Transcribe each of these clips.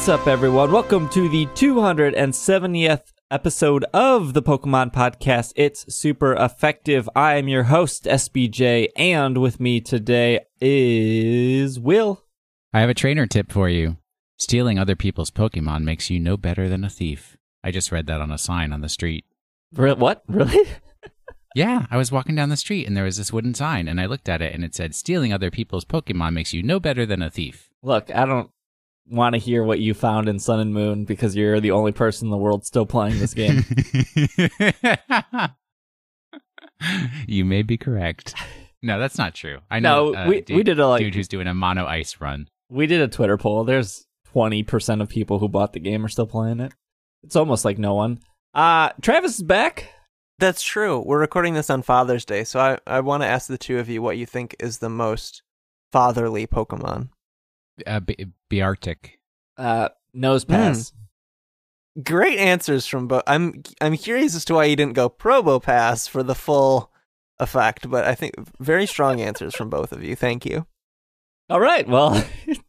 What's up, everyone? Welcome to the 270th episode of the Pokemon Podcast. It's super effective. I am your host, SBJ, and with me today is Will. I have a trainer tip for you. Stealing other people's Pokemon makes you no better than a thief. I just read that on a sign on the street. Re- what? Really? Yeah, I was walking down the street and there was this wooden sign, and I looked at it and it said, Stealing other people's Pokemon makes you no better than a thief. Look, I don't want to hear what you found in Sun and Moon because you're the only person in the world still playing this game. you may be correct. No, that's not true. I know. No, uh, we- dude, we did a, like- dude who's doing a mono ice run. we did a Twitter poll. There's 20% of people who bought the game are still playing it. It's almost like no one. Uh, Travis is back. That's true. We're recording this on Father's Day, so I, I want to ask the two of you what you think is the most fatherly Pokemon. Uh, B- Beartic. Uh, Nosepass. Great answers from both. I'm I'm curious as to why you didn't go Probopass for the full effect, but I think very strong answers from both of you. Thank you. All right. Well,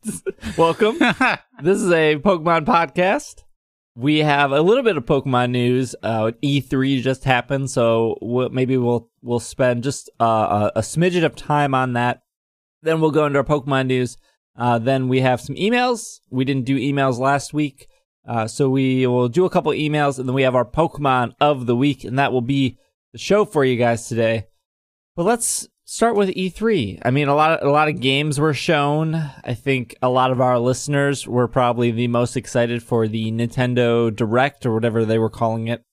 welcome. this is a Pokemon podcast. We have a little bit of Pokemon news. Uh, E3 just happened, so we'll, maybe we'll we'll spend just uh, a, a smidgen of time on that. Then we'll go into our Pokemon news. Uh, then we have some emails. We didn't do emails last week, uh, so we will do a couple emails, and then we have our Pokemon of the week, and that will be the show for you guys today. But let's start with E3. I mean, a lot of a lot of games were shown. I think a lot of our listeners were probably the most excited for the Nintendo Direct or whatever they were calling it.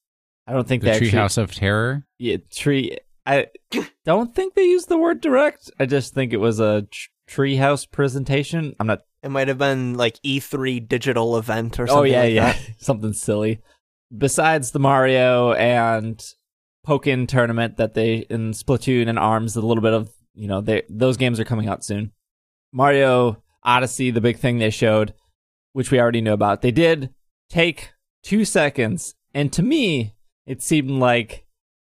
I don't think The they Treehouse of Terror. yeah, tree. I don't think they used the word direct. I just think it was a tr- treehouse presentation. I'm not. It might have been like E3 digital event or something. Oh something. yeah, like yeah, that. something silly. Besides the Mario and Pokken tournament that they in Splatoon and Arms, a little bit of you know they those games are coming out soon. Mario Odyssey, the big thing they showed, which we already knew about. They did take two seconds, and to me, it seemed like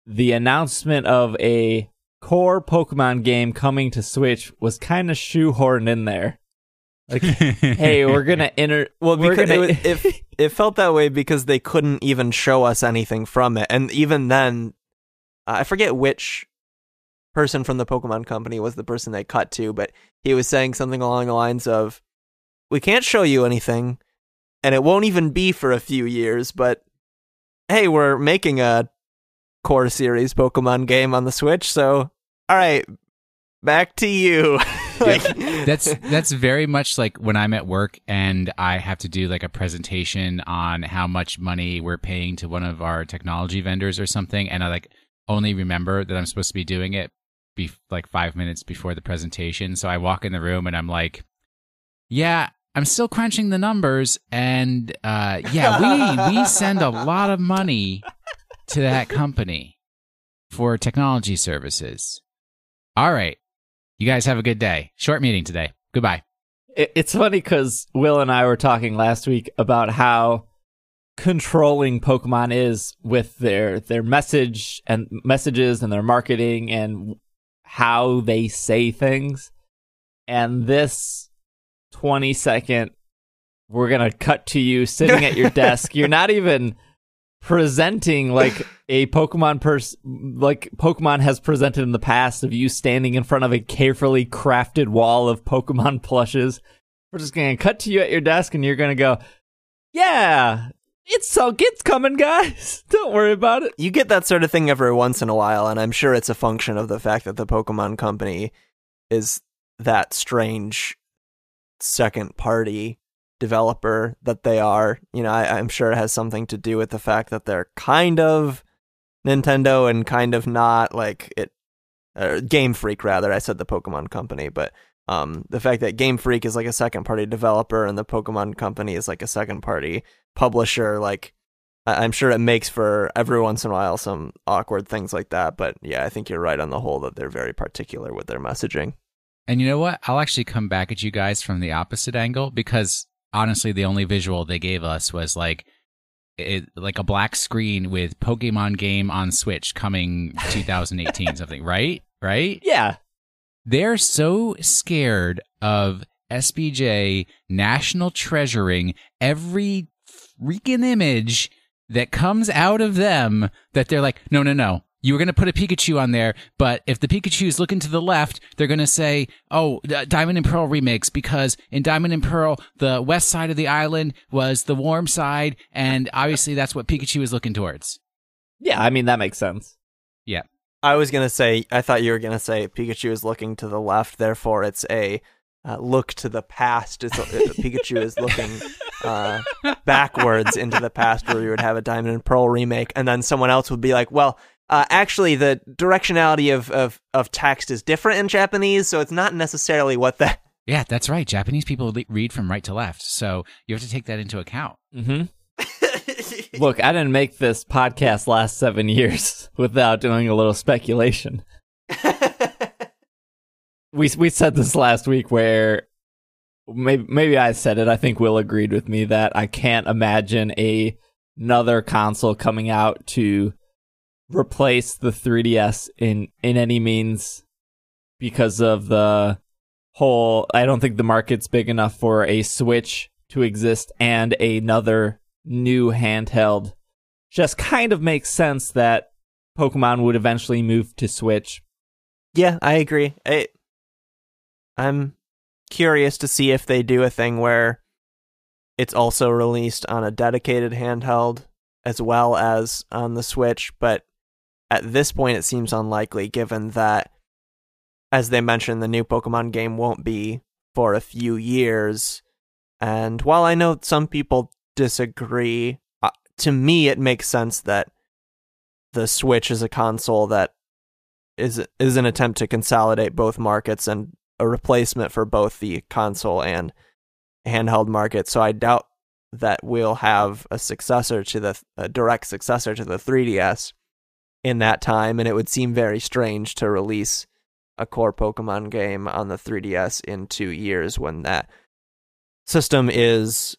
the announcement of a core Pokemon game coming to Switch was kind of shoehorned in there. Like, hey, we're gonna enter. Well, we're because gonna, it, was, it, it felt that way because they couldn't even show us anything from it, and even then, uh, I forget which person from the Pokemon Company was the person they cut to, but he was saying something along the lines of, "We can't show you anything, and it won't even be for a few years, but hey, we're making a core series Pokemon game on the Switch, so all right, back to you." that's that's very much like when I'm at work and I have to do like a presentation on how much money we're paying to one of our technology vendors or something, and I like only remember that I'm supposed to be doing it be like five minutes before the presentation. So I walk in the room and I'm like, "Yeah, I'm still crunching the numbers, and uh, yeah, we we send a lot of money to that company for technology services. All right." You guys have a good day. Short meeting today. Goodbye. It's funny because Will and I were talking last week about how controlling Pokemon is with their their message and messages and their marketing and how they say things. And this 20 second we're going to cut to you sitting at your desk. You're not even presenting like a Pokemon person like Pokemon has presented in the past of you standing in front of a carefully crafted wall of Pokemon plushes. We're just gonna cut to you at your desk and you're gonna go, Yeah, it's so it's coming, guys. Don't worry about it. you get that sort of thing every once in a while, and I'm sure it's a function of the fact that the Pokemon Company is that strange second party developer that they are. You know, I, I'm sure it has something to do with the fact that they're kind of Nintendo and kind of not like it. Uh, Game Freak, rather. I said the Pokemon Company, but um, the fact that Game Freak is like a second party developer and the Pokemon Company is like a second party publisher, like I- I'm sure it makes for every once in a while some awkward things like that. But yeah, I think you're right on the whole that they're very particular with their messaging. And you know what? I'll actually come back at you guys from the opposite angle because honestly, the only visual they gave us was like it, like a black screen with Pokemon game on Switch coming 2018 something, right? Right? Yeah. They're so scared of SBJ national treasuring every freaking image that comes out of them that they're like, no, no, no. You were going to put a Pikachu on there, but if the Pikachu is looking to the left, they're going to say, oh, Diamond and Pearl remakes because in Diamond and Pearl, the west side of the island was the warm side. And obviously that's what Pikachu is looking towards. Yeah, I mean, that makes sense. Yeah. I was gonna say. I thought you were gonna say Pikachu is looking to the left, therefore it's a uh, look to the past. It's, uh, Pikachu is looking uh, backwards into the past, where you would have a Diamond and Pearl remake, and then someone else would be like, "Well, uh, actually, the directionality of, of of text is different in Japanese, so it's not necessarily what that." Yeah, that's right. Japanese people read from right to left, so you have to take that into account. Mm-hmm. Look, I didn't make this podcast last seven years without doing a little speculation. we we said this last week where maybe maybe I said it. I think Will agreed with me that I can't imagine a another console coming out to replace the 3DS in in any means because of the whole I don't think the market's big enough for a Switch to exist and another new handheld. Just kind of makes sense that Pokemon would eventually move to Switch. Yeah, I agree. I, I'm curious to see if they do a thing where it's also released on a dedicated handheld as well as on the Switch, but at this point it seems unlikely given that as they mentioned the new Pokemon game won't be for a few years. And while I know some people disagree. Uh, to me, it makes sense that the Switch is a console that is is an attempt to consolidate both markets and a replacement for both the console and handheld market. So I doubt that we'll have a successor to the a direct successor to the 3DS in that time, and it would seem very strange to release a core Pokemon game on the 3DS in two years when that system is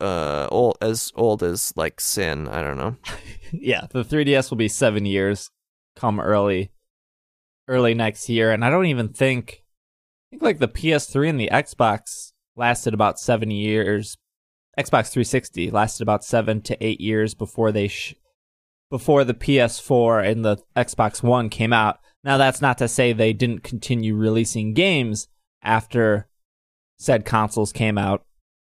uh old as old as like sin. I don't know. yeah, the 3DS will be seven years come early early next year, and I don't even think I think like the PS3 and the Xbox lasted about seven years. Xbox 360 lasted about seven to eight years before they sh- before the PS4 and the Xbox One came out. Now that's not to say they didn't continue releasing games after said consoles came out.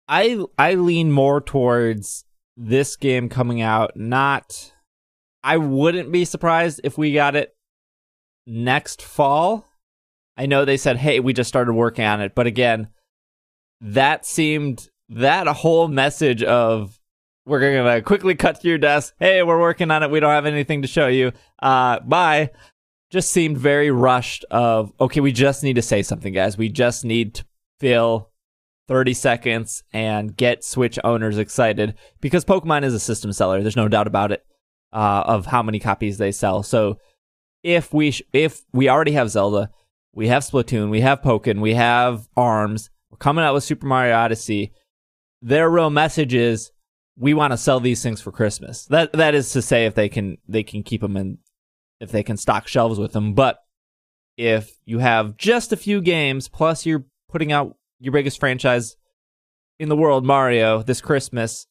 I I lean more towards this game coming out. Not, I wouldn't be surprised if we got it next fall. I know they said, "Hey, we just started working on it," but again, that seemed that whole message of we're gonna quickly cut to your desk. Hey, we're working on it. We don't have anything to show you. Uh, bye. Just seemed very rushed. Of okay, we just need to say something, guys. We just need to fill 30 seconds and get Switch owners excited because Pokemon is a system seller. There's no doubt about it uh, of how many copies they sell. So if we sh- if we already have Zelda, we have Splatoon, we have Pokken, we have Arms, we're coming out with Super Mario Odyssey. Their real message is we want to sell these things for Christmas. That that is to say if they can they can keep them in if they can stock shelves with them. But if you have just a few games plus you're putting out your biggest franchise in the world, Mario, this Christmas,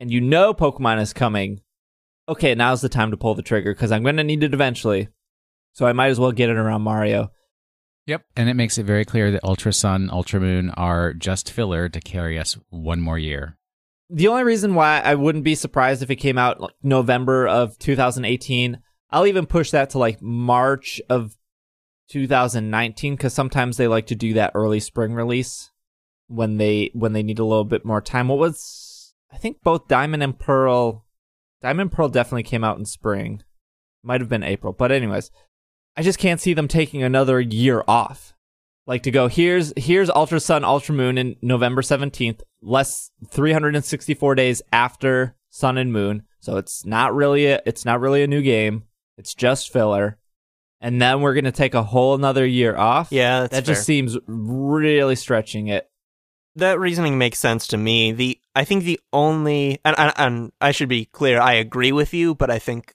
and you know Pokemon is coming, okay, now's the time to pull the trigger because I'm going to need it eventually. So I might as well get it around Mario. Yep. And it makes it very clear that Ultra Sun, Ultra Moon are just filler to carry us one more year. The only reason why I wouldn't be surprised if it came out like November of 2018, I'll even push that to like March of 2019 because sometimes they like to do that early spring release when they when they need a little bit more time. What was I think both Diamond and Pearl, Diamond Pearl definitely came out in spring, might have been April, but anyways, I just can't see them taking another year off. Like to go here's here's Ultra Sun Ultra Moon in November 17th, less 364 days after Sun and Moon. So it's not really a, it's not really a new game. It's just filler and then we're gonna take a whole another year off. Yeah, that fair. just seems really stretching it. That reasoning makes sense to me. The I think the only and, and, and I should be clear, I agree with you, but I think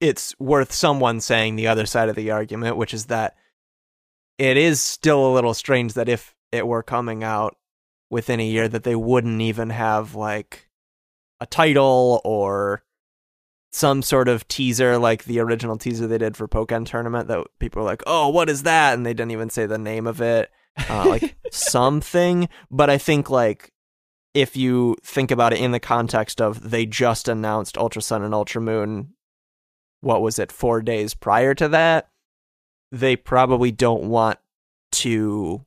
it's worth someone saying the other side of the argument, which is that it is still a little strange that if it were coming out within a year that they wouldn't even have like a title or some sort of teaser like the original teaser they did for Pokemon tournament that people were like, "Oh, what is that?" and they didn't even say the name of it. Uh, like something, but I think like if you think about it in the context of they just announced Ultra Sun and Ultra Moon what was it 4 days prior to that, they probably don't want to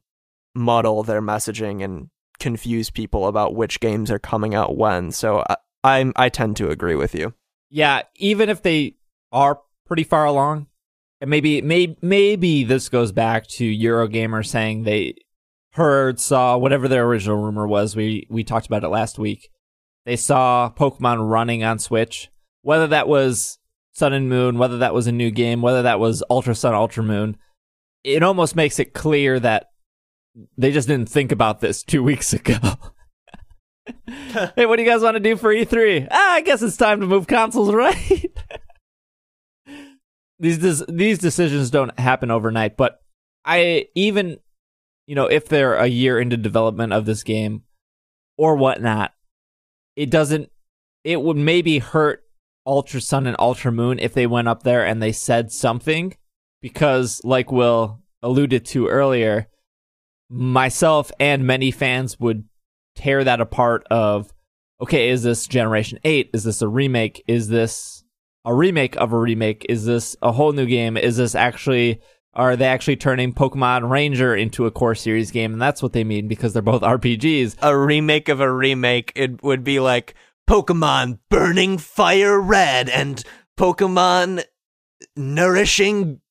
muddle their messaging and confuse people about which games are coming out when. So I, I'm I tend to agree with you. Yeah, even if they are pretty far along, and maybe maybe maybe this goes back to Eurogamer saying they heard, saw whatever their original rumor was. We we talked about it last week. They saw Pokemon running on Switch. Whether that was Sun and Moon, whether that was a new game, whether that was Ultra Sun, Ultra Moon, it almost makes it clear that they just didn't think about this two weeks ago. hey, what do you guys want to do for E3? Ah, I guess it's time to move consoles, right? these des- these decisions don't happen overnight, but I even you know if they're a year into development of this game or whatnot, it doesn't. It would maybe hurt Ultra Sun and Ultra Moon if they went up there and they said something, because like Will alluded to earlier, myself and many fans would tear that apart of okay is this generation 8 is this a remake? Is this a remake of a remake? Is this a whole new game? Is this actually are they actually turning pokemon ranger into a core series game? And that's what they mean because they're both rpgs A remake of a remake it would be like Pokemon Burning Fire Red and Pokemon Nourishing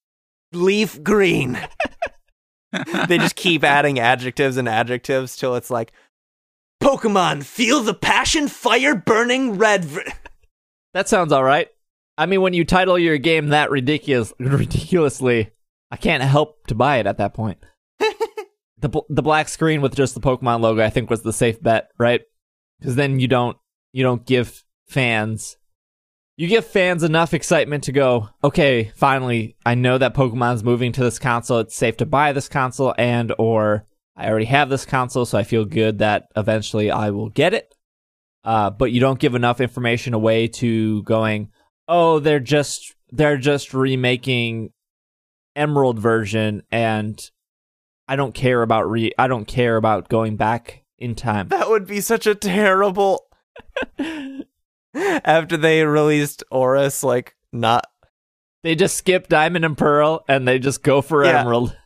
Leaf Green. they just keep adding adjectives and adjectives till it's like Pokemon Feel the Passion Fire Burning Red. v-" that sounds all right i mean when you title your game that ridiculous ridiculously i can't help to buy it at that point the the black screen with just the pokemon logo i think was the safe bet right because then you don't you don't give fans you give fans enough excitement to go okay finally i know that pokemon's moving to this console it's safe to buy this console and or i already have this console so i feel good that eventually i will get it uh, but you don't give enough information away to going oh they're just they're just remaking emerald version and i don't care about re i don't care about going back in time That would be such a terrible. After they released ORAS, like not They just skip Diamond and Pearl and they just go for Yeah. Emerald.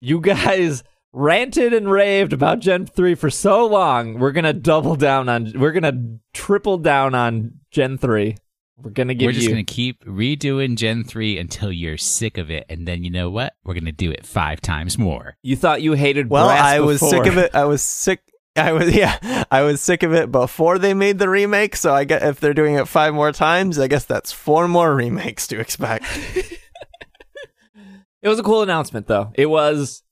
You guys ranted and raved about Gen 3 for so long. We're going to double down on we're going to triple down on Gen 3. We're going to give We're just you going to keep redoing Gen 3 until you're sick of it. And then you know what? We're going to do it five times more. You thought you hated Well, brass I was sick of it. I was sick. I was yeah. I was sick of it before they made the remake. So I guess if they're doing it five more times, I guess that's four more remakes to expect. It was a cool announcement, though. It was.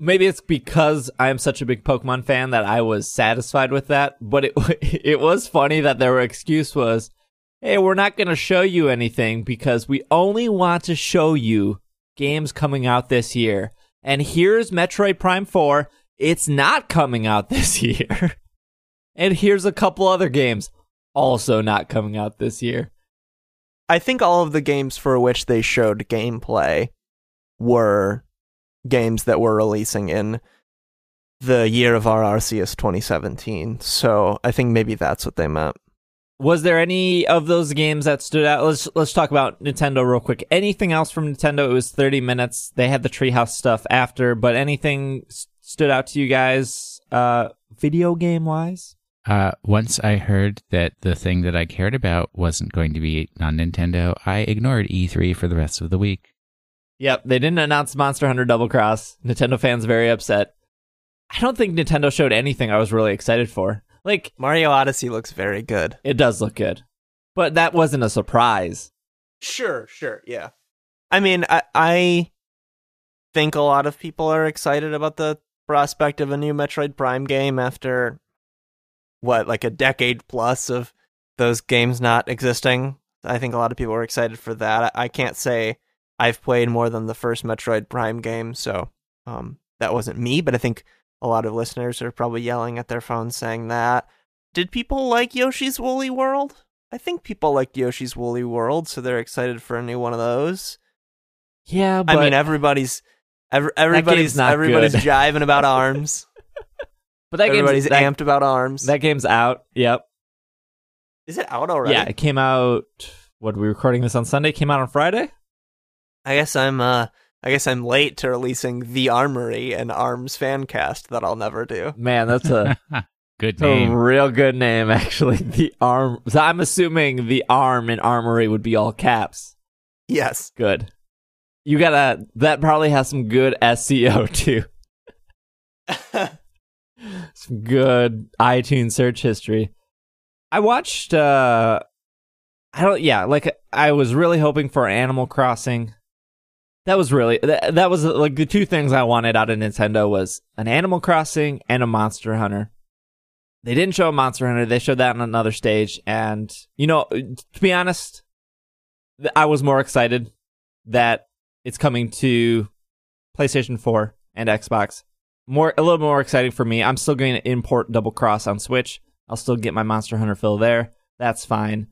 Maybe it's because I'm such a big Pokemon fan that I was satisfied with that. But it it was funny that their excuse was, "Hey, we're not going to show you anything because we only want to show you games coming out this year." And here's Metroid Prime Four. It's not coming out this year. and here's a couple other games also not coming out this year. I think all of the games for which they showed gameplay were games that were releasing in the year of our Arceus 2017. So I think maybe that's what they meant. Was there any of those games that stood out? Let's let's talk about Nintendo real quick. Anything else from Nintendo? It was 30 minutes. They had the Treehouse stuff after, but anything stood out to you guys uh video game wise? Uh, once I heard that the thing that I cared about wasn't going to be on Nintendo, I ignored E3 for the rest of the week. Yep, they didn't announce Monster Hunter Double Cross. Nintendo fans very upset. I don't think Nintendo showed anything I was really excited for. Like Mario Odyssey looks very good. it does look good. But that wasn't a surprise. Sure, sure, yeah. I mean, I, I think a lot of people are excited about the prospect of a new Metroid Prime game after what, like a decade plus of those games not existing. I think a lot of people are excited for that. I, can't say I've played more than the first Metroid Prime game, so um, that wasn't me, but I think a lot of listeners are probably yelling at their phones saying that. Did people like Yoshi's Woolly World? I think people liked Yoshi's Woolly World, so they're excited for a new one of those. Yeah, but I mean, everybody's every, everybody's not everybody's good. jiving about arms. but that everybody's game's that, amped about arms. that game's out. Yep. Is it out already? Yeah, it came out. What are we recording this on Sunday? Came out on Friday. I guess I'm uh I guess I'm late to releasing The Armory and Arms fan cast that I'll never do. Man, that's a, Good that's a name. real good name, actually. The arm. So I'm assuming the arm and Armory would be all caps. Yes. Good. You gotta. That probably has some good SEO too. some good iTunes search history. I watched uh I don't yeah, like I was really hoping for Animal Crossing. That was really that, that was like the two things I wanted out of Nintendo was an Animal Crossing and a Monster Hunter. They didn't show a Monster Hunter, they showed that on another stage and you know, to be honest, I was more excited that it's coming to PlayStation 4 and Xbox. More a little more exciting for me. I'm still going to import Double Cross on Switch. I'll still get my Monster Hunter fill there. That's fine.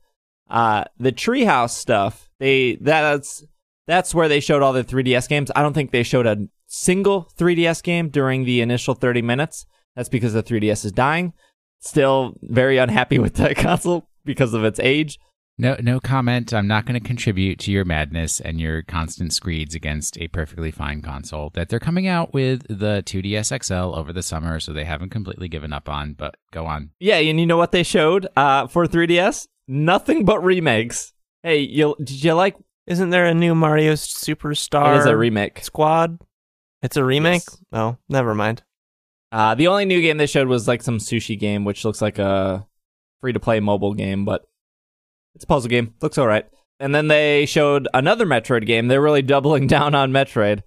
Uh, the Treehouse stuff, they that's that's where they showed all the 3DS games. I don't think they showed a single 3DS game during the initial 30 minutes. That's because the 3DS is dying. Still very unhappy with that console because of its age. No, no comment. I'm not going to contribute to your madness and your constant screeds against a perfectly fine console that they're coming out with the 2DS XL over the summer, so they haven't completely given up on. But go on. Yeah, and you know what they showed uh, for 3DS? Nothing but remakes. Hey, you did you like? Isn't there a new Mario Superstar It is a remake. Squad? It's a remake? Yes. Oh, never mind. Uh, the only new game they showed was like some sushi game, which looks like a free to play mobile game, but it's a puzzle game. Looks all right. And then they showed another Metroid game. They're really doubling down on Metroid.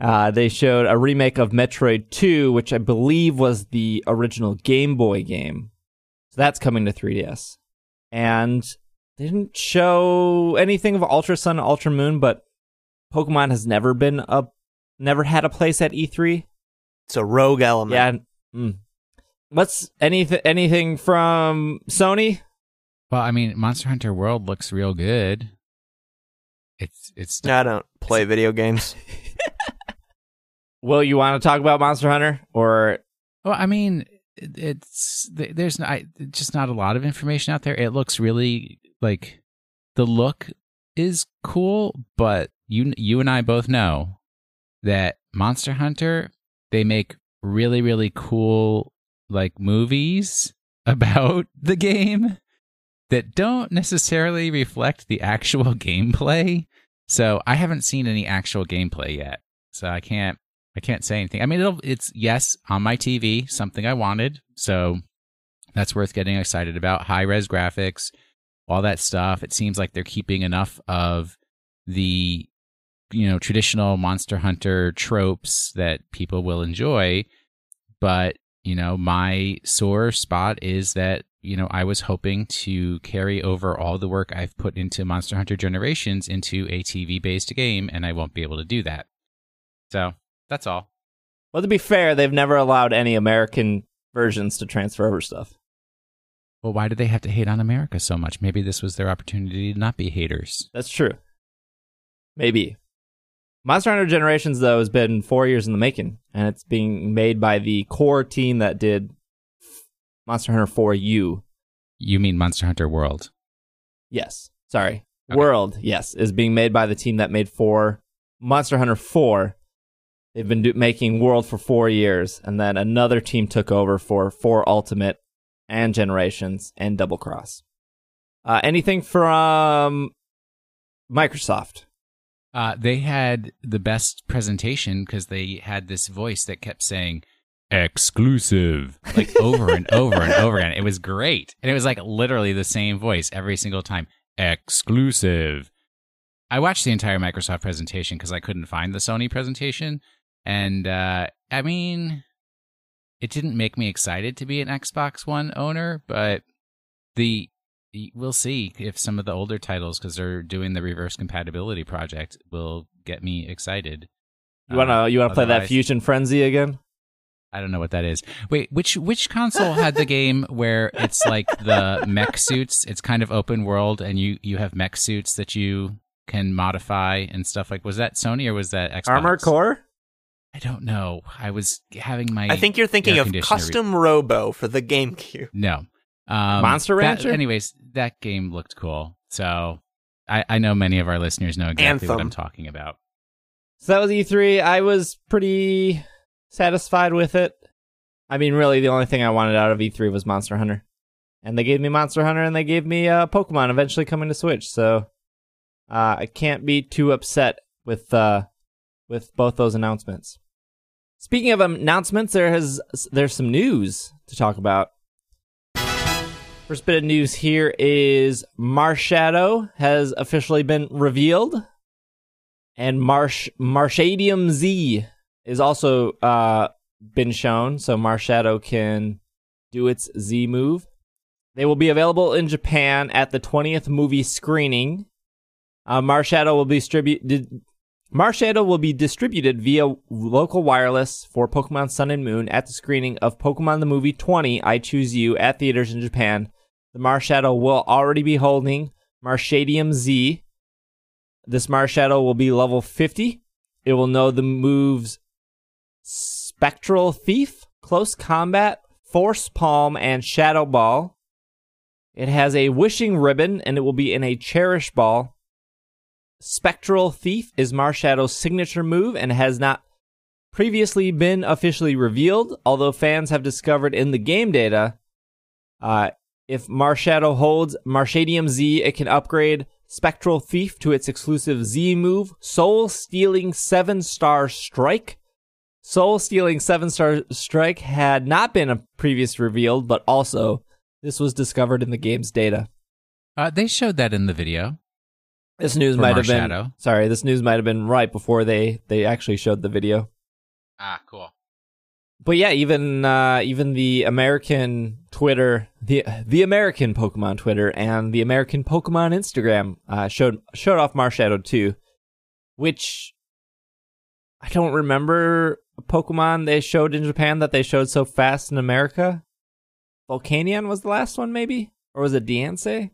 Uh, they showed a remake of Metroid 2, which I believe was the original Game Boy game. So that's coming to 3DS. And they didn't show anything of Ultra Sun, Ultra Moon, but Pokemon has never been a, never had a place at E E3. It's a rogue element. Yeah. Mm. What's anything anything from Sony? Well, I mean, Monster Hunter World looks real good. It's it's I don't play video games. Will you want to talk about Monster Hunter or Well, I mean, it's there's not, just not a lot of information out there. It looks really like the look is cool, but you you and I both know that Monster Hunter they make really really cool like movies about the game that don't necessarily reflect the actual gameplay. So I haven't seen any actual gameplay yet. So I can't I can't say anything. I mean, it's yes on my TV, something I wanted, so that's worth getting excited about. High res graphics, all that stuff. It seems like they're keeping enough of the you know traditional Monster Hunter tropes that people will enjoy, but you know my sore spot is that you know I was hoping to carry over all the work I've put into Monster Hunter Generations into a TV based game, and I won't be able to do that. So that's all. Well, to be fair, they've never allowed any American versions to transfer over stuff. Well, why do they have to hate on America so much? Maybe this was their opportunity to not be haters. That's true. Maybe. Monster Hunter Generations, though, has been four years in the making, and it's being made by the core team that did Monster Hunter 4U. You mean Monster Hunter World? Yes. Sorry. Okay. World, yes, is being made by the team that made 4 Monster Hunter 4. They've been do- making World for four years, and then another team took over for 4 Ultimate and Generations and Double Cross. Uh, anything from Microsoft? Uh, they had the best presentation because they had this voice that kept saying exclusive like over and over and over again. It was great. And it was like literally the same voice every single time. Exclusive. I watched the entire Microsoft presentation because I couldn't find the Sony presentation. And uh, I mean, it didn't make me excited to be an Xbox One owner, but the we'll see if some of the older titles because they're doing the reverse compatibility project will get me excited You wanna Uh, you wanna play that Fusion Frenzy again? I don't know what that is. Wait, which which console had the game where it's like the mech suits? It's kind of open world, and you you have mech suits that you can modify and stuff. Like, was that Sony or was that Xbox? Armor Core. I don't know. I was having my. I think you're thinking of conditioner re- Custom Robo for the GameCube. No. Um, Monster that- Rancher? anyways, that game looked cool. So I, I know many of our listeners know exactly what I'm talking about. So that was E3. I was pretty satisfied with it. I mean, really, the only thing I wanted out of E3 was Monster Hunter, and they gave me Monster Hunter, and they gave me uh, Pokemon eventually coming to Switch. So uh, I can't be too upset with uh, with both those announcements. Speaking of announcements, there has there's some news to talk about. First bit of news here is Marshadow has officially been revealed and Marsh Marshadium Z is also uh been shown, so Marshadow can do its Z move. They will be available in Japan at the 20th movie screening. Uh, Marshadow will be distributed. Marshadow will be distributed via local wireless for Pokemon Sun and Moon at the screening of Pokemon the Movie 20 I Choose You at theaters in Japan. The Marshadow will already be holding Marshadium Z, this Marshadow will be level 50. It will know the moves Spectral Thief, Close Combat, Force Palm, and Shadow Ball. It has a Wishing Ribbon, and it will be in a Cherish Ball. Spectral Thief is Marshadow's signature move and has not previously been officially revealed, although fans have discovered in the game data. Uh, if Marshadow holds Marshadium Z, it can upgrade Spectral Thief to its exclusive Z move, Soul Stealing 7 Star Strike. Soul Stealing 7 Star Strike had not been a previous revealed, but also this was discovered in the game's data. Uh, they showed that in the video. This news might have been sorry, this news might have been right before they they actually showed the video. Ah, cool. But yeah, even uh, even the American Twitter, the the American Pokemon Twitter, and the American Pokemon Instagram uh, showed showed off Marshadow too, which I don't remember Pokemon they showed in Japan that they showed so fast in America. Volcanion was the last one, maybe, or was it Diancie?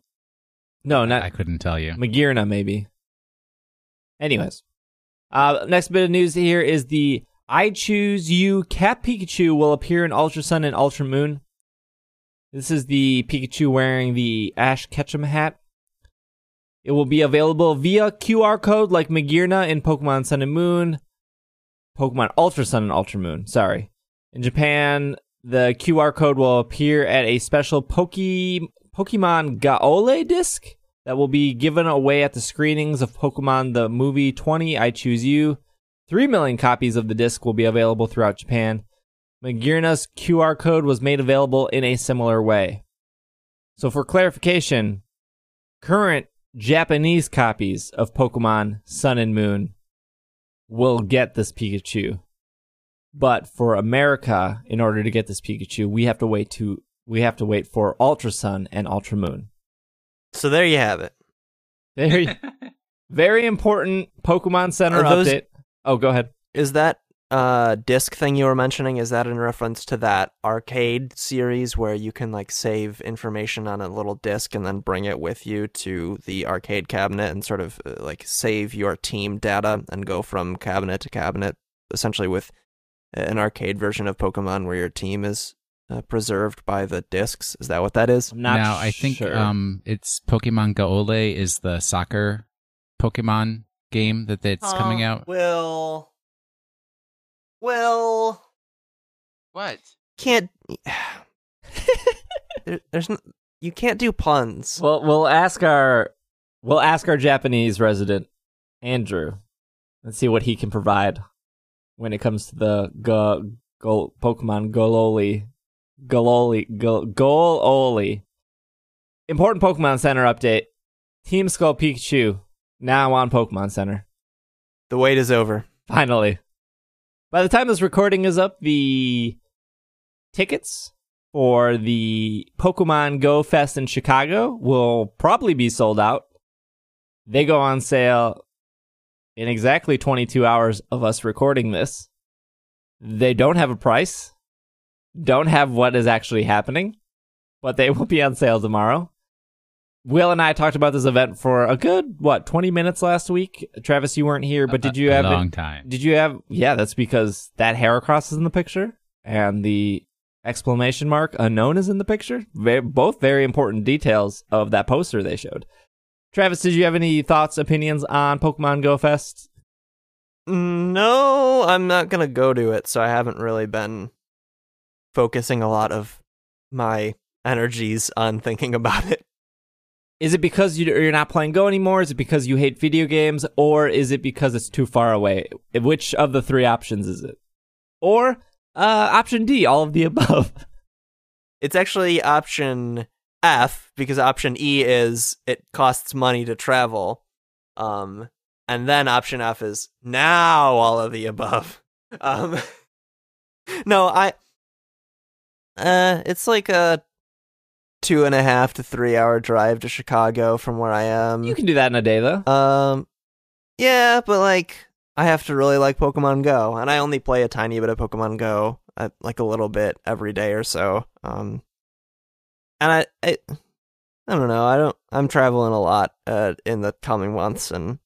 No, not I couldn't tell you. Magearna, maybe. Anyways, uh, next bit of news here is the I Choose You Cap Pikachu will appear in Ultra Sun and Ultra Moon. This is the Pikachu wearing the Ash Ketchum hat. It will be available via QR code like Magearna in Pokemon Sun and Moon, Pokemon Ultra Sun and Ultra Moon. Sorry. In Japan, the QR code will appear at a special Poke- Pokemon Gaole disc that will be given away at the screenings of Pokemon the Movie 20 I Choose You. 3 million copies of the disc will be available throughout Japan. Magearna's QR code was made available in a similar way. So, for clarification, current Japanese copies of Pokemon Sun and Moon will get this Pikachu. But for America, in order to get this Pikachu, we have to wait to we have to wait for Ultra Sun and Ultra Moon. So there you have it. Very very important Pokemon Center those- update. Oh, go ahead. Is that uh disc thing you were mentioning is that in reference to that arcade series where you can like save information on a little disc and then bring it with you to the arcade cabinet and sort of uh, like save your team data and go from cabinet to cabinet essentially with an arcade version of Pokemon where your team is uh, preserved by the discs is that what that is I'm not now I think sure. um, it's Pokemon Gaole is the soccer Pokemon game that that's coming out. Will Will What? can't there, there's n- you can't do puns Well, we'll ask our we'll ask our Japanese resident Andrew. Let's see what he can provide when it comes to the go, go, Pokemon Gololi, Gololi, Go, Gololi. Important Pokemon Center update: Team Skull Pikachu now on Pokemon Center. the wait is over Finally. By the time this recording is up, the tickets for the Pokemon Go Fest in Chicago will probably be sold out. They go on sale in exactly 22 hours of us recording this. They don't have a price, don't have what is actually happening, but they will be on sale tomorrow. Will and I talked about this event for a good what 20 minutes last week. Travis, you weren't here, but did you a, have a it- long time? Did you have? Yeah, that's because that Heracross is in the picture and the exclamation mark Unown is in the picture. Very, both very important details of that poster they showed. Travis, did you have any thoughts, opinions on Pokemon Go Fest? No, I'm not gonna go to it, so I haven't really been focusing a lot of my energies on thinking about it. Is it because you- you're not playing Go anymore? Is it because you hate video games? Or is it because it's too far away? Which of the three options is it? Or uh, option D, all of the above. It's actually option F because option E is it costs money to travel. Um and then option F is now all of the above. Um No, I uh it's like a two and a half to three hour drive to Chicago from where I am. you can do that in a day, though. Um, yeah, but like I have to really like Pokemon Go, and I only play a tiny bit of Pokemon Go, uh, like a little bit every day or so. Um, and I, I, I don't know. I don't. I'm traveling a lot uh in the coming months, and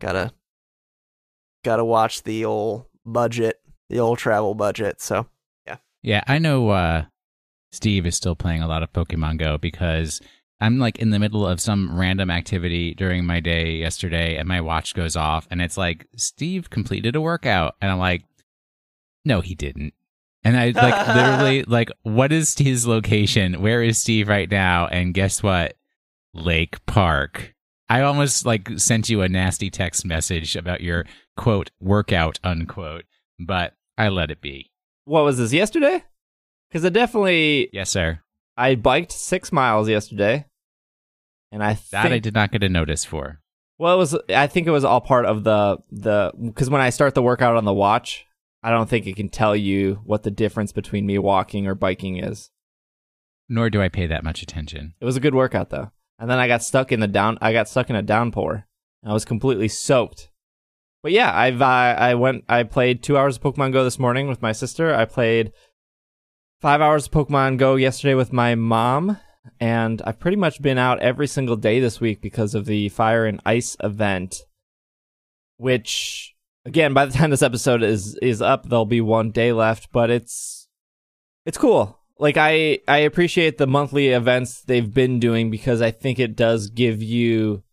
gotta, gotta watch the old budget, the old travel budget. So Yeah, yeah. I know uh, Steve is still playing a lot of Pokemon Go because I'm like in the middle of some random activity during my day yesterday and my watch goes off and it's like, Steve completed a workout. And I'm like, no, he didn't. And I like literally like, what is his location? Where is Steve right now? And guess what? Lake Park. I almost like sent you a nasty text message about your quote workout unquote, but I let it be. What was this yesterday? Because I definitely Yes, sir. I biked six miles yesterday, and I That think I did not get a notice for. well, it was I think it was all part of the the because when I start the workout on the watch, I don't think it can tell you what the difference between me walking or biking is. Nor do I pay that much attention. It was a good workout though, and then I got stuck in the down. I got stuck in a downpour. I was completely soaked. But yeah, I've uh, I went. I played two hours of Pokemon Go this morning with my sister. I played five hours of Pokemon Go yesterday with my mom, and I've pretty much been out every single day this week because of the Fire and Ice event. Which, again, by the time this episode is is up, there'll be one day left. But it's it's cool. Like I I appreciate the monthly events they've been doing because I think it does give you,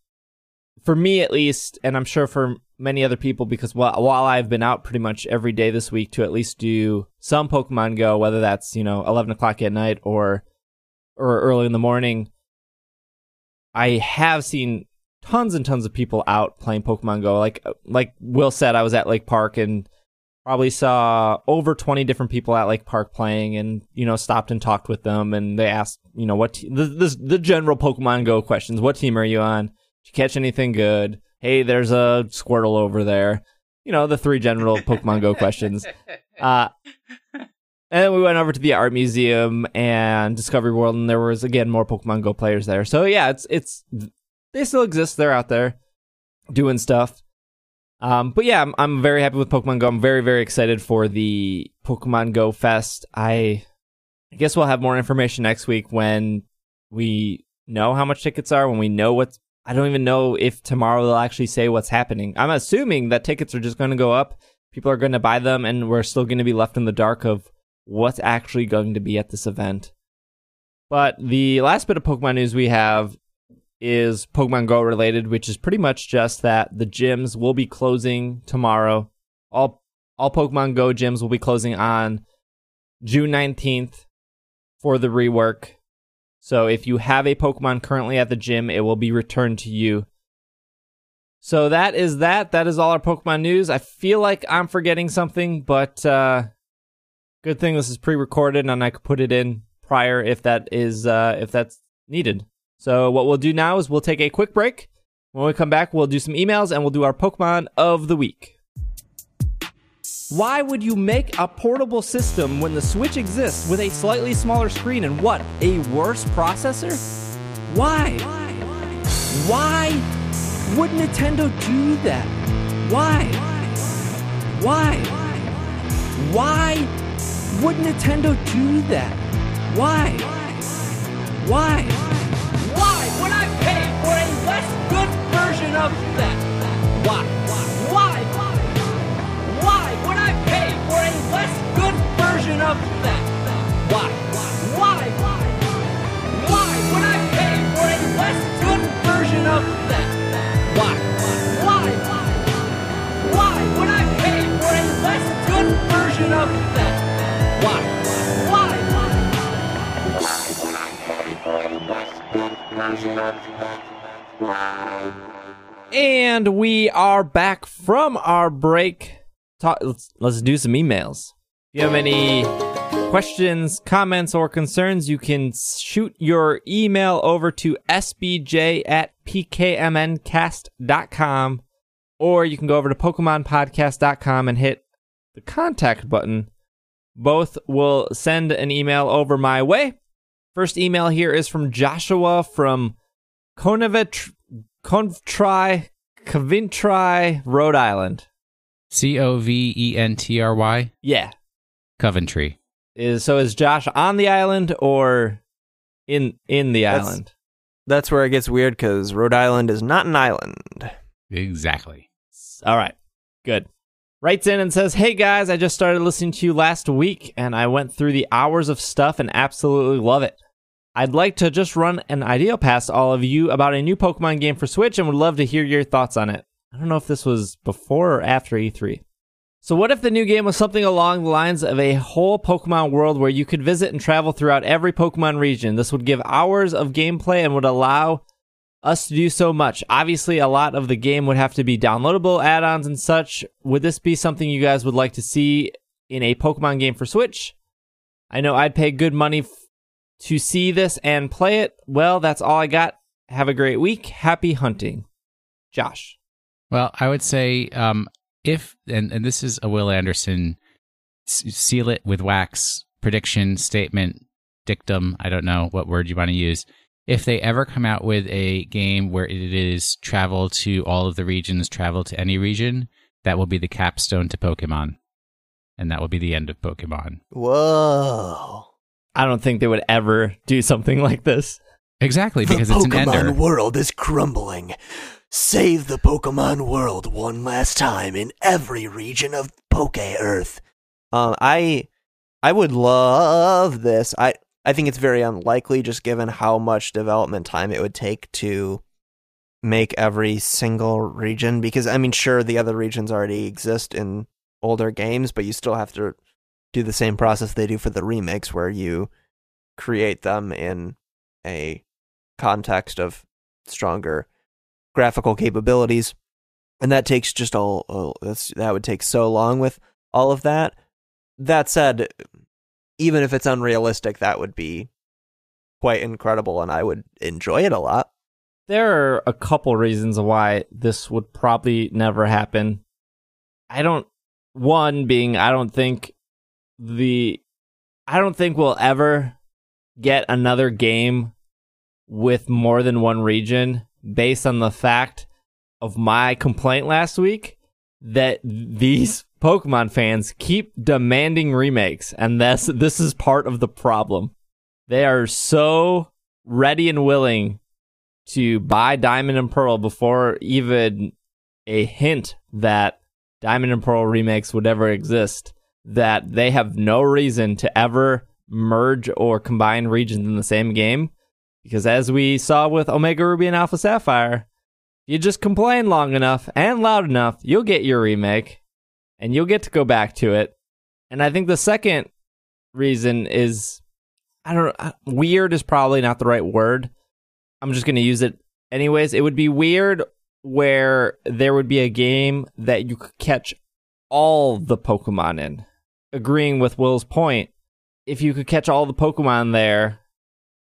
for me at least, and I'm sure for many other people, because while while I've been out pretty much every day this week to at least do some Pokemon Go, whether that's you know 11 o'clock at night or or early in the morning, I have seen tons and tons of people out playing Pokemon Go. Like uh, like Will said, I was at Lake Park and probably saw over 20 different people at Lake Park playing and you know stopped and talked with them and they asked you know what te- the, the the general Pokemon Go questions. What team are you on? Did you catch anything good hey there's a Squirtle over there you know the three general Pokemon Go questions uh and then we went over to the art museum and Discovery World and there was again more Pokemon Go players there so yeah it's it's they still exist they're out there doing stuff um, but yeah, I'm, I'm very happy with Pokemon Go. I'm very, very excited for the Pokemon Go Fest. I, I guess we'll have more information next week when we know how much tickets are, when we know what's. I don't even know if tomorrow they'll actually say what's happening. I'm assuming that tickets are just going to go up. People are going to buy them, and we're still going to be left in the dark of what's actually going to be at this event. But the last bit of Pokemon news we have is Pokemon Go related, which is pretty much just that the gyms will be closing tomorrow. All all Pokemon Go gyms will be closing on June 19th for the rework. So if you have a Pokemon currently at the gym, it will be returned to you. So that is that. That is all our Pokemon news. I feel like I'm forgetting something, but uh good thing this is pre-recorded and I could put it in prior if that is uh if that's needed. So what we'll do now is we'll take a quick break. When we come back, we'll do some emails and we'll do our Pokemon of the week. Why would you make a portable system when the Switch exists with a slightly smaller screen and what? A worse processor? Why? Why Why would Nintendo do that? Why? Why? Why would Nintendo do that? Why? Why? Why would I pay for a less good version of that? Why? Why? Version of that? Why? Why? Why would I pay for a less good version of that? Why? Why? Why would I pay for a less good version of that? Why? Why? And we are back from our break. Talk, let's, let's do some emails. If you have any questions, comments, or concerns, you can shoot your email over to sbj at pkmncast.com or you can go over to pokemonpodcast.com and hit the contact button. Both will send an email over my way. First email here is from Joshua from Coventry, Coventry, Rhode Island. C O V E N T R Y, Yeah. Coventry. Is so is Josh on the island or in in the That's- island? That's where it gets weird because Rhode Island is not an island. Exactly. All right. Good. Writes in and says, Hey guys, I just started listening to you last week and I went through the hours of stuff and absolutely love it. I'd like to just run an idea past all of you about a new Pokemon game for Switch and would love to hear your thoughts on it. I don't know if this was before or after E3. So, what if the new game was something along the lines of a whole Pokemon world where you could visit and travel throughout every Pokemon region? This would give hours of gameplay and would allow us to do so much. Obviously, a lot of the game would have to be downloadable add ons and such. Would this be something you guys would like to see in a Pokemon game for Switch? I know I'd pay good money f- to see this and play it. Well, that's all I got. Have a great week. Happy hunting. Josh. Well, I would say um, if and, and this is a Will Anderson s- seal it with wax prediction statement dictum. I don't know what word you want to use. If they ever come out with a game where it is travel to all of the regions, travel to any region, that will be the capstone to Pokemon, and that will be the end of Pokemon. Whoa. I don't think they would ever do something like this. Exactly because it's an ender. world is crumbling. Save the Pokemon world one last time in every region of Poke Earth. Um, I, I would love this. I, I think it's very unlikely, just given how much development time it would take to make every single region. Because I mean, sure, the other regions already exist in older games, but you still have to do the same process they do for the remakes, where you create them in a context of stronger graphical capabilities and that takes just all oh, that would take so long with all of that that said even if it's unrealistic that would be quite incredible and i would enjoy it a lot There are a couple reasons why this would probably never happen. I don't one being I don't think the I don't think we'll ever get another game with more than one region based on the fact of my complaint last week that these Pokemon fans keep demanding remakes and this this is part of the problem. They are so ready and willing to buy Diamond and Pearl before even a hint that Diamond and Pearl remakes would ever exist, that they have no reason to ever merge or combine regions in the same game. Because as we saw with Omega Ruby and Alpha Sapphire, you just complain long enough and loud enough, you'll get your remake and you'll get to go back to it. And I think the second reason is I don't know, weird is probably not the right word. I'm just going to use it anyways. It would be weird where there would be a game that you could catch all the Pokemon in. Agreeing with Will's point, if you could catch all the Pokemon there,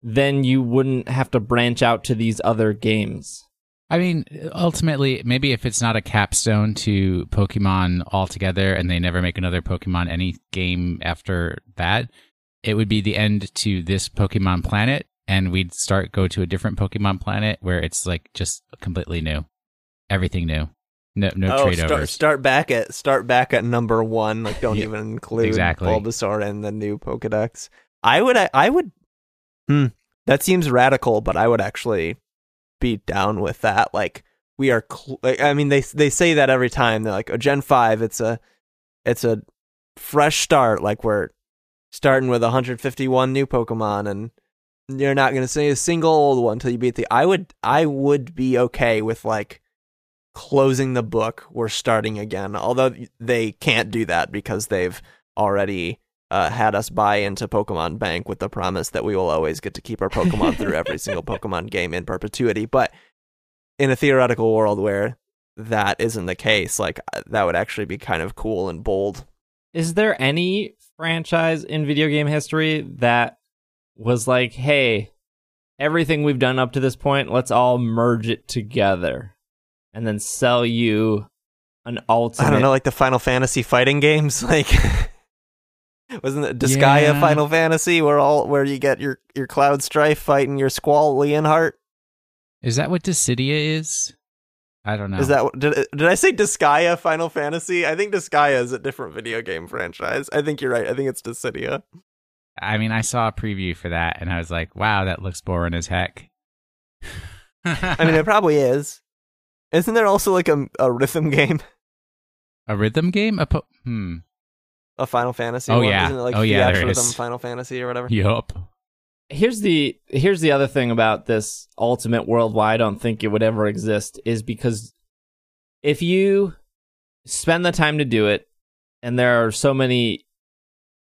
then you wouldn't have to branch out to these other games. I mean, ultimately, maybe if it's not a capstone to Pokemon altogether and they never make another Pokemon any game after that, it would be the end to this Pokemon planet and we'd start go to a different Pokemon planet where it's like just completely new. Everything new. No, no oh, trade start, overs. start back at start back at number one. Like, don't Yeah, even include exactly. Bulbasaur and the new Pokedex. I would, I, I would. Hmm, that seems radical, but I would actually be down with that. Like, we are. Cl- I mean, they they say that every time. They're like, oh, Gen five. It's a, it's a fresh start. Like we're starting with 151 new Pokemon, and you're not gonna see a single old one until you beat the. I would, I would be okay with like closing the book we're starting again although they can't do that because they've already uh, had us buy into pokemon bank with the promise that we will always get to keep our pokemon through every single pokemon game in perpetuity but in a theoretical world where that isn't the case like uh, that would actually be kind of cool and bold Is there any franchise in video game history that was like, hey, everything we've done up to this point, let's all merge it together and then sell you an ultimate? i don't know like the final fantasy fighting games like wasn't it disgaea Yeah. final fantasy where all where you get your your cloud strife fighting your squall leonhart Is that what Dissidia is? I don't know. Is that did did I say Disgaea Final Fantasy? I think Disgaea is a different video game franchise. I think you're right. I think it's Dissidia. I mean, I saw a preview for that, and I was like, "Wow, that looks boring as heck." I mean, it probably is. Isn't there also like a a rhythm game, a rhythm game? A po- hmm. A Final Fantasy? Oh, one? yeah. Isn't it like Oh, yeah, Theatrhythm. Final Fantasy or whatever? Yup. here's the here's the other thing about this ultimate world why I don't think it would ever exist is because if you spend the time to do it and there are so many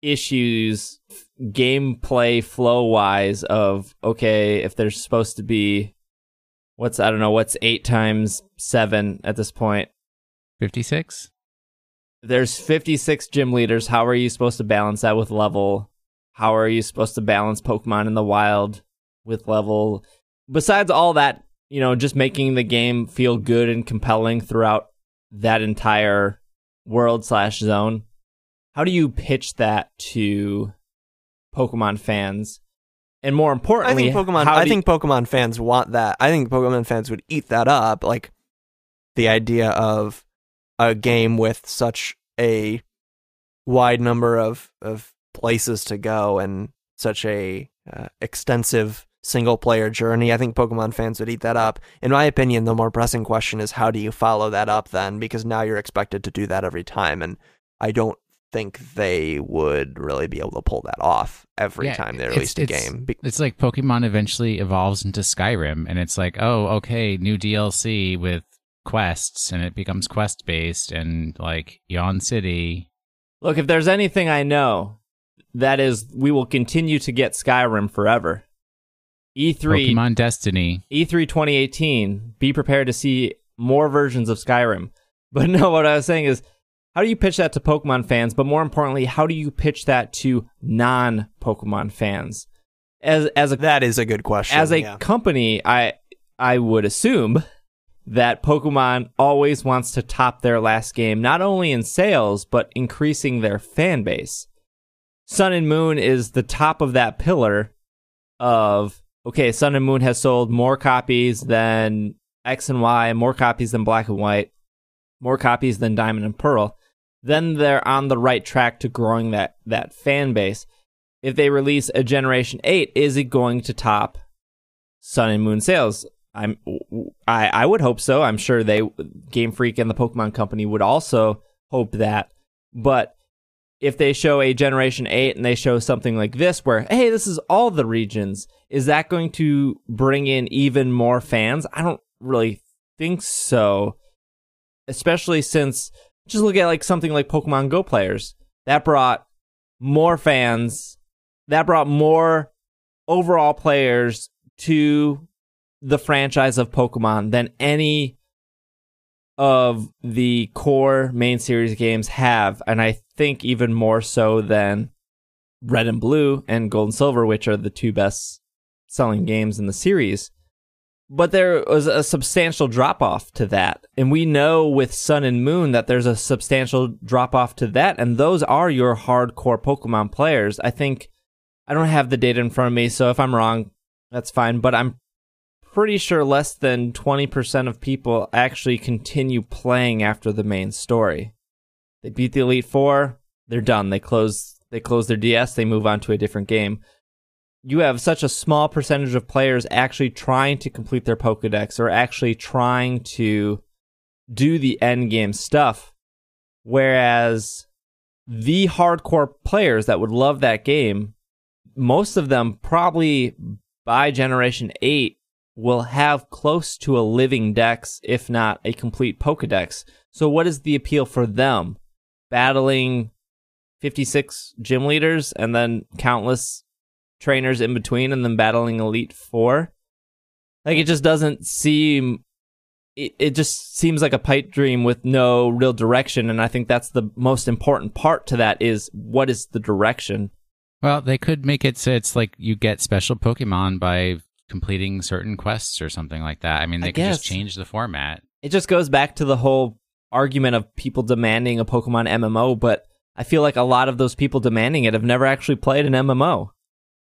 issues gameplay flow wise of okay if there's supposed to be what's I don't know what's 8 times 7 at this point Fifty-six. There's 56 gym leaders. How are you supposed to balance that with level? How are you supposed to balance Pokemon in the wild with level? Besides all that, you know, just making the game feel good and compelling throughout that entire world slash zone. How do you pitch that to Pokemon fans? And more importantly, I think Pokemon. I do you- think Pokemon fans want that. I think Pokemon fans would eat that up. Like the idea of a game with such a wide number of of places to go and such a uh, extensive single player journey. I think Pokemon fans would eat that up. In my opinion, the more pressing question is how do you follow that up then? Because now you're expected to do that every time, and I don't think they would really be able to pull that off every Yeah, time they released a game. It's like Pokemon eventually evolves into Skyrim, and it's like, oh, okay, new DLC with quests, and it becomes quest based, and like Yon City. Look, if there's anything I know, that is we will continue to get Skyrim forever. E E3 Pokemon Destiny. E3 2018, be prepared to see more versions of Skyrim. But no, what I was saying is, how do you pitch that to Pokemon fans? But more importantly, how do you pitch that to non Pokemon fans? As as a That is a good question. as a yeah. company, I I would assume that Pokemon always wants to top their last game, not only in sales but increasing their fan base. Sun and Moon is the top of that pillar of okay, Sun and Moon has sold more copies than X and Y, more copies than Black and White, more copies than Diamond and Pearl. Then they're on the right track to growing that that fan base. If they release a Generation 8, is it going to top Sun and Moon sales? I'm I I would hope so. I'm sure they Game Freak and the Pokemon Company would also hope that. But if they show a Generation 8 and they show something like this where hey, this is all the regions, is that going to bring in even more fans? I don't really think so. Especially since just look at like something like Pokemon Go players. That brought more fans. That brought more overall players to the franchise of Pokemon than any of the core main series games have, and I think even more so than Red and Blue and Gold and Silver, which are the two best selling games in the series. But there was a substantial drop off to that. And we know with Sun and Moon that there's a substantial drop off to that. And those are your hardcore Pokemon players. I think I don't have the data in front of me, so if I'm wrong, that's fine. But I'm pretty sure less than 20% of people actually continue playing after the main story. They beat the Elite 4, they're done. They close they close their DS, they move on to a different game. You have such a small percentage of players actually trying to complete their Pokédex or actually trying to do the end game stuff. Whereas the hardcore players that would love that game, most of them probably by generation 8 will have close to a living dex, if not a complete Pokedex. So, what is the appeal for them? Battling 56 gym leaders and then countless trainers in between, and then battling Elite Four? Like, it just doesn't seem. It, it just seems like a pipe dream with no real direction, and I think that's the most important part to that is what is the direction? Well, they could make it so it's like you get special Pokemon by completing certain quests or something like that. I mean, they I could just change the format. It just goes back to the whole argument of people demanding a Pokemon MMO, but I feel like a lot of those people demanding it have never actually played an MMO.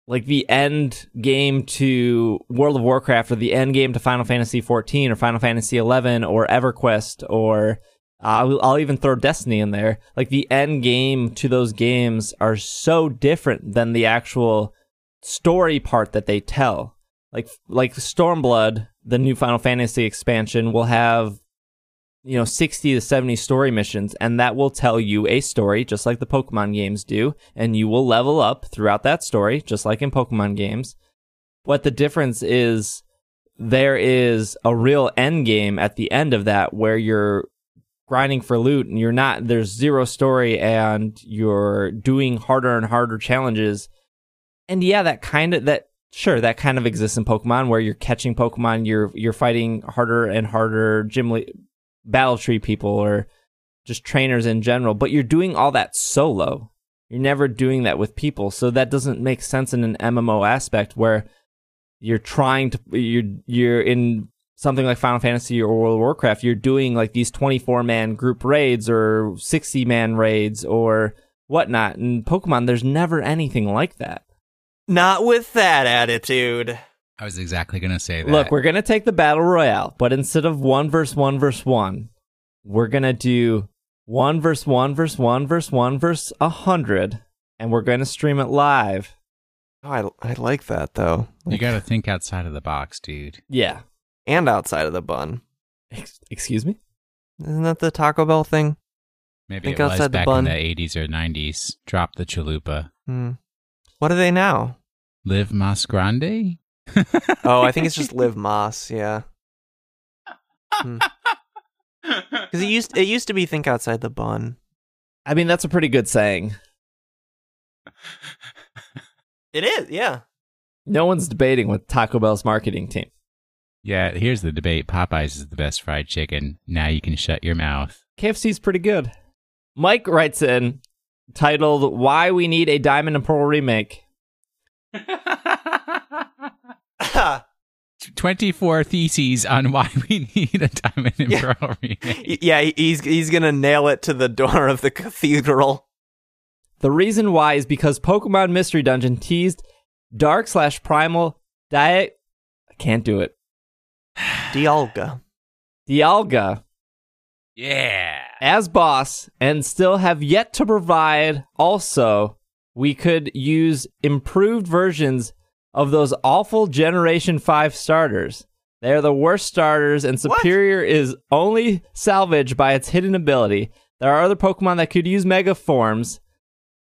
Like the end game to World of Warcraft or the end game to Final Fantasy 14 or Final Fantasy 11 or EverQuest or I'll even throw Destiny in there. Like the end game to those games are so different than the actual story part that they tell. Like like Stormblood, the new Final Fantasy expansion will have you know 60 to 70 story missions and that will tell you a story just like the Pokemon games do and you will level up throughout that story just like in Pokemon games. What the difference is there is a real end game at the end of that where you're grinding for loot and you're not there's zero story and you're doing harder and harder challenges. And yeah, that kind of that sure that kind of exists in Pokemon where you're catching Pokemon, you're you're fighting harder and harder gym le- battle tree people or just trainers in general, but you're doing all that solo. You're never doing that with people, so that doesn't make sense in an MMO aspect where you're trying to you're you're in something like Final Fantasy or World of Warcraft, you're doing like these 24 man group raids or 60 man raids or whatnot. In Pokemon, there's never anything like that. Not with that attitude. I was exactly going to say that. Look, we're gonna take the battle royale, but instead of one versus one versus one, we're gonna do one versus one versus one versus one versus a hundred, and we're gonna stream it live. Oh, I, I like that though. you got to think outside of the box, dude. Yeah. And outside of the bun. Ex- excuse me. Isn't that the Taco Bell thing? Maybe Think it was outside the back bun. in the 80s or 90s. Drop the chalupa. Hmm. What are they now? Live Mas Grande? Oh, I think it's just Live Mas. Yeah, hmm. because it used it used to be Think Outside the Bun. I mean, that's a pretty good saying. It is. Yeah. No one's debating with Taco Bell's marketing team. yeah, here's the debate. Popeyes is the best fried chicken. Now you can shut your mouth. KFC's pretty good. Mike writes in titled "Why We Need a Diamond and Pearl Remake." 24 theses on why we need a Diamond and Yeah. Pearl remake. yeah, he's he's gonna nail it to the door of the cathedral. The reason why is because Pokemon Mystery Dungeon teased Dark slash Primal Diet. I can't do it. Dialga. Dialga Yeah. As boss and still have yet to provide. Also, we could use improved versions of those awful Generation 5 starters. They are the worst starters, and Serperior is only salvaged by its hidden ability. There are other Pokemon that could use Mega Forms.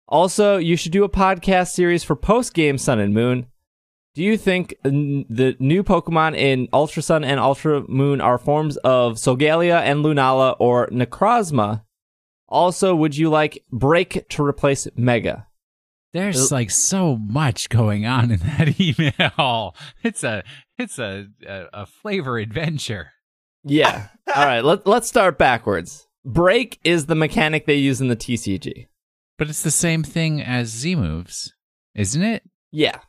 Also, you should do a podcast series for post game Sun and Moon. Do you think n- the new Pokemon in Ultra Sun and Ultra Moon are forms of Solgaleo and Lunala or Necrozma? Also, would you like Break to replace Mega? There's uh, like so much going on in that email. It's a it's a a, a flavor adventure. Yeah. All right, let, let's start backwards. Break is the mechanic they use in the TCG. But it's the same thing as Z moves, isn't it? Yeah.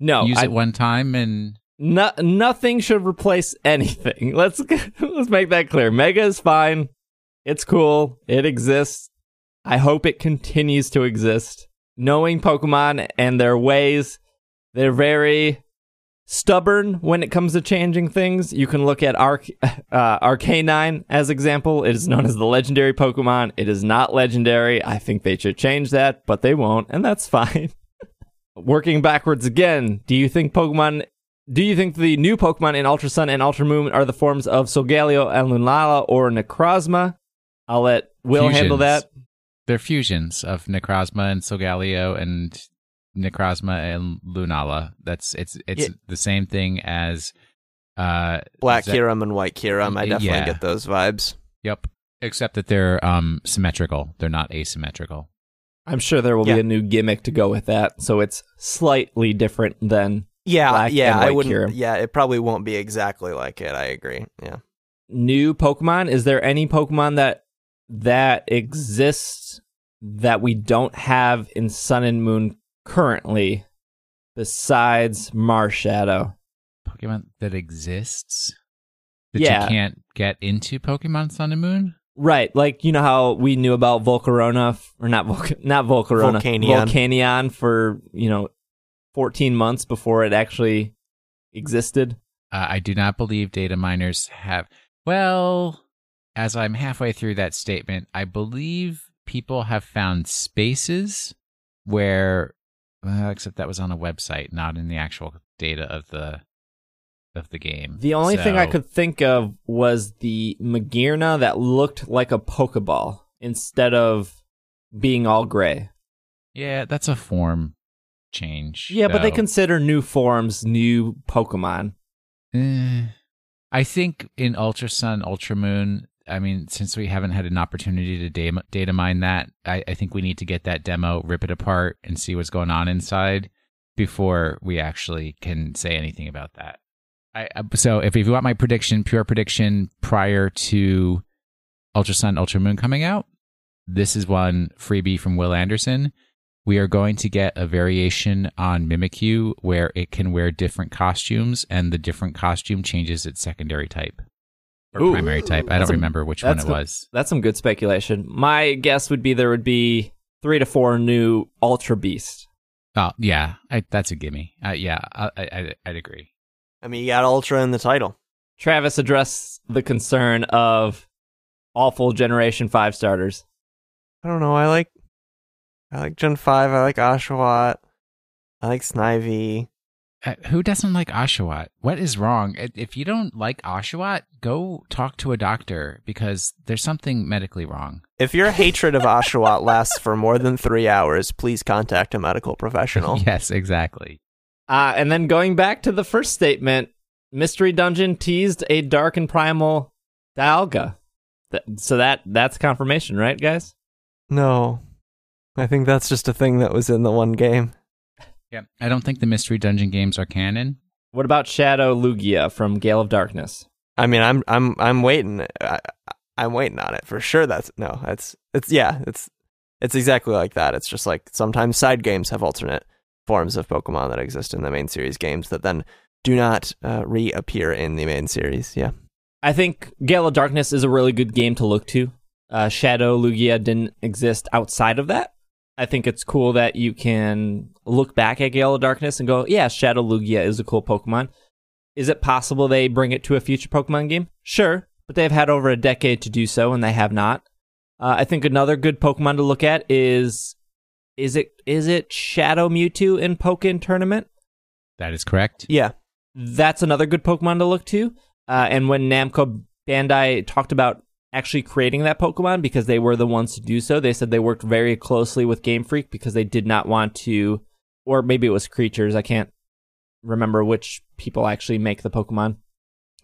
No, Use I- it one time and no, nothing should replace anything. Let's let's make that clear. Mega is fine. It's cool. It exists. I hope it continues to exist. Knowing Pokemon and their ways, they're very stubborn when it comes to changing things. You can look at Arc uh, Arcanine as example. It is known as the legendary Pokemon. It is not legendary. I think they should change that, but they won't, and that's fine. Working backwards again, do you think Pokemon do you think the new Pokemon in Ultra Sun and Ultra Moon are the forms of Solgaleo and Lunala or Necrozma? I'll let Will handle that. They're fusions of Necrozma and Solgaleo and Necrozma and Lunala. That's it's it's Yeah. the same thing as uh Black is that- Kyurem and White Kyurem. I definitely Yeah. get those vibes. Yep. Except that they're um symmetrical. They're not asymmetrical. I'm sure there will Yeah. be a new gimmick to go with that, so it's slightly different than Yeah, Black yeah, and I wouldn't. Kyurem. Yeah, it probably won't be exactly like it. I agree. Yeah. new Pokemon. Is there any Pokemon that that exists that we don't have in Sun and Moon currently besides Marshadow? Pokemon that exists that Yeah. you can't get into Pokemon Sun and Moon? Right, like you know how we knew about Volcarona f- or not Volc- not Volcarona, Volcanion. Volcanion for, you know, 14 months before it actually existed. Uh, I do not believe data miners have. Well, as I'm halfway through that statement, I believe people have found spaces where, well, except that was on a website, not in the actual data of the of the game. The only thing I could think of was the Magearna that looked like a Pokeball instead of being all gray. yeah, that's a form change. Yeah, but they consider new forms new Pokemon. Eh, I think in Ultra Sun, Ultra Moon, I mean, since we haven't had an opportunity to data, data mine that, I, I think we need to get that demo, rip it apart, and see what's going on inside before we actually can say anything about that. I, so if, if you want my prediction, pure prediction prior to Ultra Sun, Ultra Moon coming out, this is one freebie from Will Anderson. We are going to get a variation on Mimikyu where it can wear different costumes and the different costume changes its secondary type or Ooh. primary type. I don't a- remember which one it was. That's some good speculation. My guess would be there would be three to four new Ultra Beasts. Oh, yeah, I, that's a gimme. Uh, yeah, I, I, I'd agree. I mean, you got Ultra in the title. Travis addressed the concern of awful Generation 5 starters. I don't know. I like. I like Gen Five. I like Oshawott. I like Snivy. Uh, who doesn't like Oshawott? What is wrong? If- If you don't like Oshawott, go talk to a doctor because there's something medically wrong. If your hatred of Oshawott lasts for more than three hours, please contact a medical professional. yes, exactly. Uh, and then going back to the first statement, Mystery Dungeon teased a dark and primal Dialga. Th- so that that's confirmation, right, guys? No, I think that's just a thing that was in the one game. Yeah, I don't think the mystery dungeon games are canon. What about Shadow Lugia from Gale of Darkness? I mean, I'm I'm I'm waiting. I, I'm waiting on it for sure. That's no. It's it's yeah. It's it's exactly like that. It's just like sometimes side games have alternate forms of Pokemon that exist in the main series games that then do not uh, reappear in the main series. Yeah. I think Gale of Darkness is a really good game to look to. Uh, Shadow Lugia didn't exist outside of that. I think it's cool that you can look back at Gale of Darkness and go, yeah, Shadow Lugia is a cool Pokemon. Is it possible they bring it to a future Pokemon game? Sure, but they've had over a decade to do so, and they have not. Uh, I think another good Pokemon to look at is is it is it Shadow Mewtwo in Pokken Tournament? That is correct. Yeah. that's another good Pokemon to look to. Uh, and when Namco Bandai talked about actually creating that Pokemon because they were the ones to do so, they said they worked very closely with Game Freak because they did not want to, or maybe it was creatures. I can't remember which people actually make the Pokemon.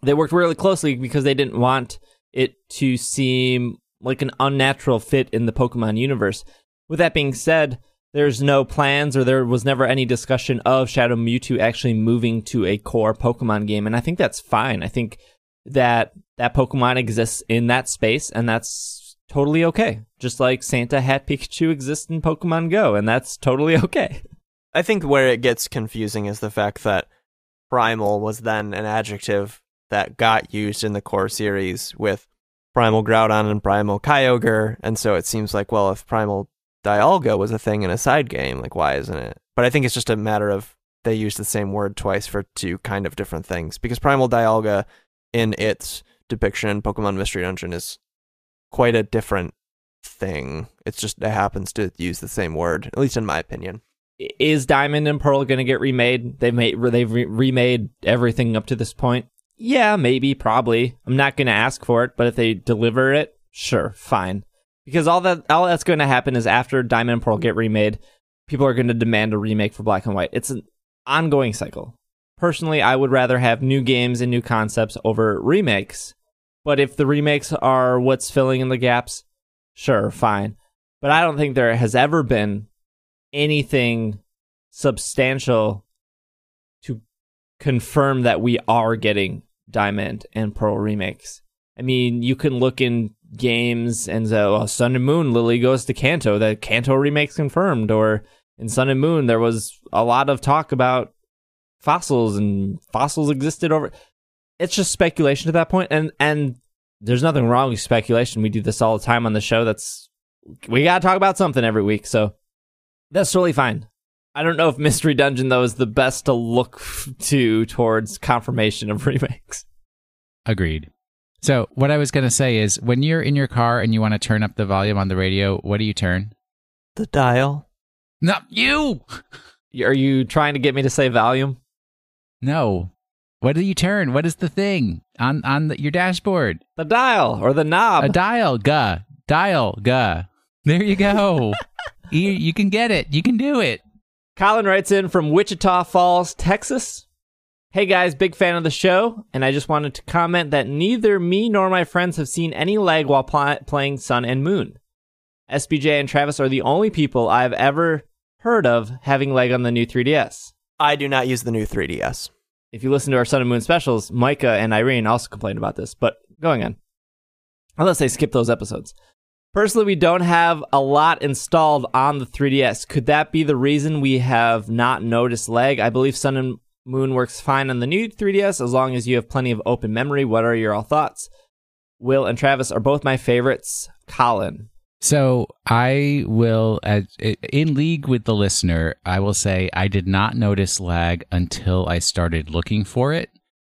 They worked really closely because they didn't want it to seem like an unnatural fit in the Pokemon universe. With that being said, there's no plans or there was never any discussion of Shadow Mewtwo actually moving to a core Pokemon game, and I think that's fine. I think that that Pokemon exists in that space, and that's totally okay. Just like Santa Hat Pikachu exists in Pokemon Go, and that's totally okay. I think where it gets confusing is the fact that primal was then an adjective that got used in the core series with primal Groudon and primal Kyogre, and so it seems like well, if primal Dialga was a thing in a side game, like why isn't it? But I think it's just a matter of they use the same word twice for two kind of different things because Primal Dialga in its depiction Pokemon Mystery Dungeon is quite a different thing. It's just it happens to use the same word, at least in my opinion. Is Diamond and Pearl going to get remade? They've made they've re- remade everything up to this point. Yeah, maybe, probably. I'm not going to ask for it, but if they deliver it, sure, fine. Because all that all that's going to happen is after Diamond and Pearl get remade, people are going to demand a remake for Black and White. It's an ongoing cycle. Personally, I would rather have new games and new concepts over remakes. But if the remakes are what's filling in the gaps, sure, fine. But I don't think there has ever been anything substantial to confirm that we are getting Diamond and Pearl remakes. I mean, you can look in games and say, oh, Sun and Moon, Lily goes to Kanto. The Kanto remake's confirmed. Or in Sun and Moon, there was a lot of talk about fossils and fossils existed over. It's just speculation at that point, and and there's nothing wrong with speculation. We do this all the time on the show. That's we gotta talk about something every week, so that's totally fine. I don't know if Mystery Dungeon though is the best to look to towards confirmation of remakes. Agreed. So what I was gonna say is, when you're in your car and you want to turn up the volume on the radio, what do you turn? The dial. Not you. Are you trying to get me to say volume? No. What do you turn? What is the thing on on the, your dashboard? The dial or the knob. A dial, guh. Dial, guh. There you go. you, you can get it. You can do it. Colin writes in from Wichita Falls, Texas. Hey guys, big fan of the show, and I just wanted to comment that neither me nor my friends have seen any lag while pl- playing Sun and Moon. SBJ and Travis are the only people I've ever heard of having lag on the new 3DS. I do not use the new 3DS. If you listen to our Sun and Moon specials, Micah and Irene also complained about this, but going on. Unless they skip those episodes. Personally, we don't have a lot installed on the 3DS. Could that be the reason we have not noticed lag? I believe Sun and Moon works fine on the new 3DS as long as you have plenty of open memory. What are your all thoughts? Will and Travis are both my favorites. Colin. So I will, in league with the listener, I will say I did not notice lag until I started looking for it.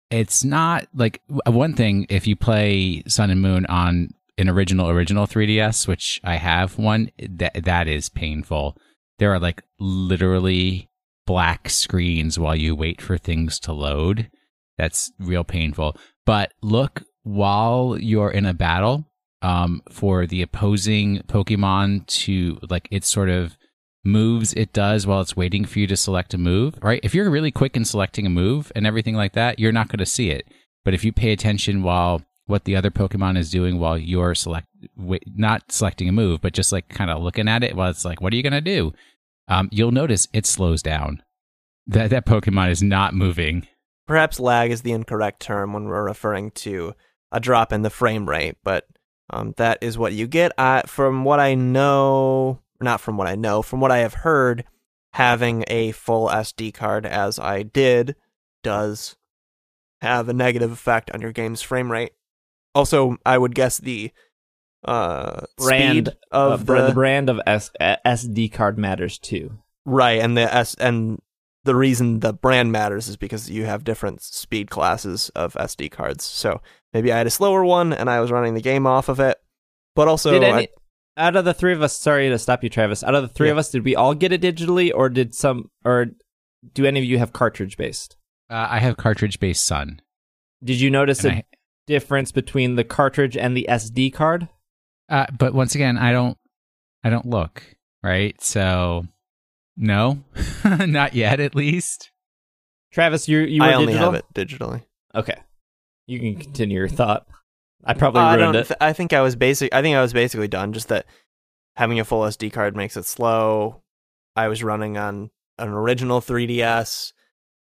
It's not like one thing if you play Sun and Moon on an original original 3DS, which I have one, that that is painful. There are like literally black screens while you wait for things to load. That's real painful. But look while you're in a battle um, for the opposing Pokemon to like it sort of moves it does while it's waiting for you to select a move, right? If you're really quick in selecting a move and everything like that, you're not going to see it. But if you pay attention while what the other Pokemon is doing while you're select not selecting a move, but just like kind of looking at it while it's like, what are you going to do? Um, you'll notice it slows down. That that Pokemon is not moving. Perhaps lag is the incorrect term when we're referring to a drop in the frame rate, but um, that is what you get. I, from what I know, not from what I know, from what I have heard, having a full SD card as I did does have a negative effect on your game's frame rate. Also, I would guess the uh, Brand speed of Uh, the, the brand of S- uh, SD card matters too. right, and the S and the reason the brand matters is because you have different speed classes of SD cards. So maybe I had a slower one and I was running the game off of it, but also did I- out of the three of us? Sorry to stop you, Travis. Out of the three Yeah. of us, did we all get it digitally, or did some, or do any of you have cartridge based? Uh, I have cartridge based Sun. Did you notice And a I- difference between the cartridge and the SD card? Uh, but once again, I don't, I don't look right. So, no, not yet, at least. Travis, you you were I only digital. have it digitally. Okay, you can continue your thought. I probably Uh, I ruined don't. it. Th- I think I was basic. I think I was basically done. Just that having a full SD card makes it slow. I was running on an original 3DS.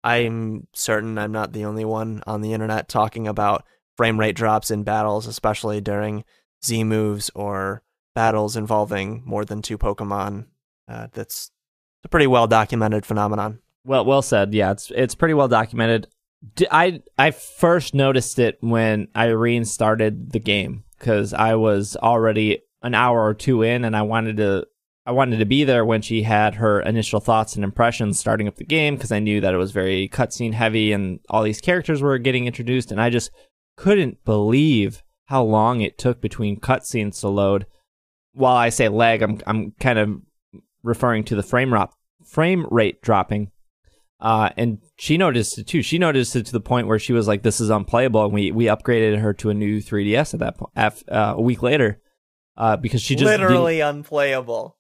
I'm certain I'm not the only one on the internet talking about frame rate drops in battles, especially during Z moves or battles involving more than two Pokemon. Uh, that's a pretty well documented phenomenon. Well, well said. Yeah, it's it's pretty well documented. I I first noticed it when Irene started the game because I was already an hour or two in, and I wanted to I wanted to be there when she had her initial thoughts and impressions starting up the game because I knew that it was very cutscene heavy and all these characters were getting introduced, and I just couldn't believe how long it took between cutscenes to load. While I say lag, I'm I'm kind of referring to the frame rate frame rate dropping. Uh, and she noticed it too. She noticed it to the point where she was like, "This is unplayable," and we we upgraded her to a new 3DS at that point. Uh, a week later, uh, because she just literally unplayable.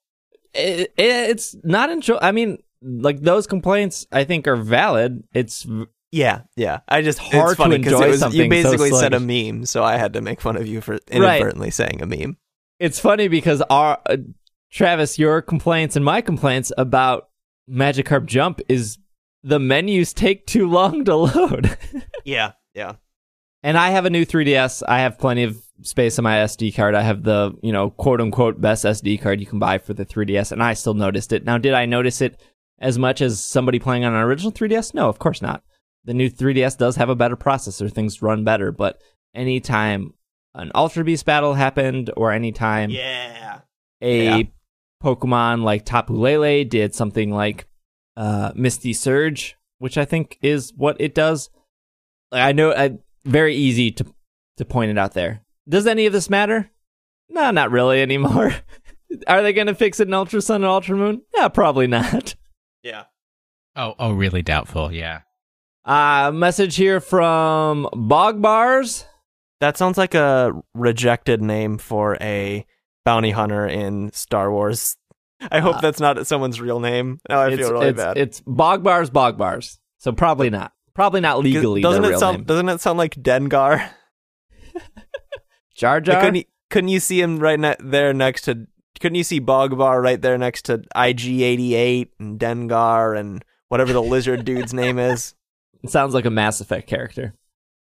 It, it, it's not enjoy. I mean, like those complaints, I think are valid. It's Yeah, yeah. I just hard to enjoy was, something You so basically said a meme, so I had to make fun of you for inadvertently saying a meme. it's funny because our uh, Travis, your complaints and my complaints about Magikarp Jump is the menus take too long to load. Yeah, yeah. and I have a new 3DS. I have plenty of space on my SD card. I have the, you know, quote unquote best SD card you can buy for the 3DS, and I still noticed it. Now, did I notice it as much as somebody playing on an original 3DS? No, of course not. The new 3DS does have a better processor. Things run better, but anytime an Ultra Beast battle happened or anytime Yeah. a Yeah. Pokemon like Tapu Lele did something like uh, Misty Surge, which I think is what it does. Like, I know, I, very easy to to point it out there. Does any of this matter? No, not really anymore. Are they going to fix it in Ultra Sun and Ultra Moon? Yeah, probably not. Yeah. Oh, oh, really doubtful. Yeah. Uh, message here from Bog Bars. That sounds like a rejected name for a bounty hunter in Star Wars. I hope Uh, that's not someone's real name. Now I feel really it's, bad. It's Bog Bars, Bog Bars. So probably not. Probably not legally doesn't it sound name. doesn't it sound like Dengar? Jar Like, Jar. couldn't, you, couldn't you see him right ne- there next to? Couldn't you see Bogbar right there next to IG88 and Dengar and whatever the lizard dude's name is? It sounds like a Mass Effect character.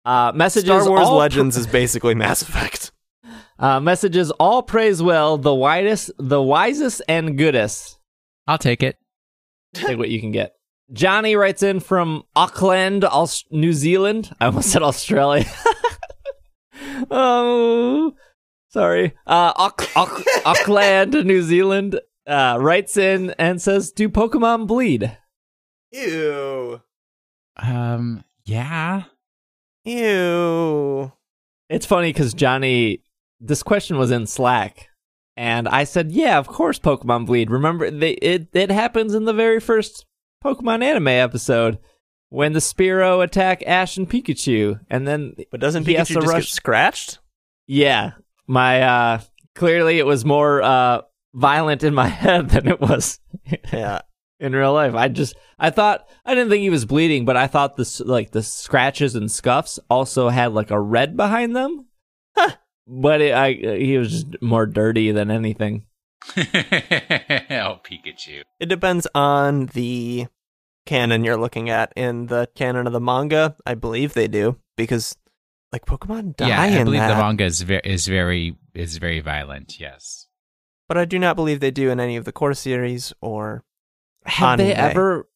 Uh, messages Star Wars all Legends is basically Mass Effect. uh, messages all praise well. The widest, the wisest, and goodest. I'll take it. Take what you can get. Johnny writes in from Auckland, Aus- New Zealand. I almost said Australia. oh, sorry. Uh, Auck- Auck- Auckland, New Zealand. Uh, writes in and says, "Do Pokemon bleed?" Ew. Um, yeah. Ew. It's funny because Johnny, this question was in Slack, and I said, "Yeah, of course, Pokemon bleed." Remember, they, it it happens in the very first Pokemon anime episode when the Spearow attack Ash and Pikachu, and then But doesn't He has Pikachu just rush- get scratched? yeah, my uh clearly it was more uh violent in my head than it was Yeah. In real life. I just I thought I didn't think he was bleeding, but I thought this like the scratches and scuffs also had like a red behind them. But it, I he was just more dirty than anything. oh, Pikachu. It depends on the canon you're looking at. In the canon of the manga, I believe they do because like Pokemon die Yeah, I in believe that. the manga is very is very is very violent. Yes. but I do not believe they do in any of the core series or Have they ever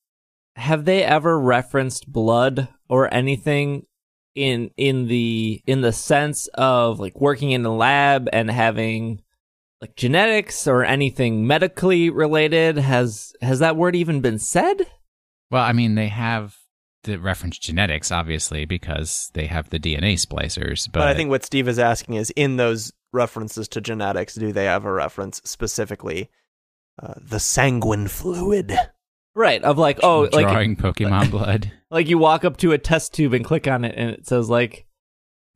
have they ever referenced blood or anything in in the in the sense of like working in a lab and having like genetics or anything medically related? Has has that word even been said? Well, I mean, they have the reference genetics, obviously, because they have the DNA splicers. But, But, I think what Steve is asking is in those references to genetics, do they ever reference specifically uh, the sanguine fluid? Right, of like oh like drawing Pokemon blood. like you walk up to a test tube and click on it and it says like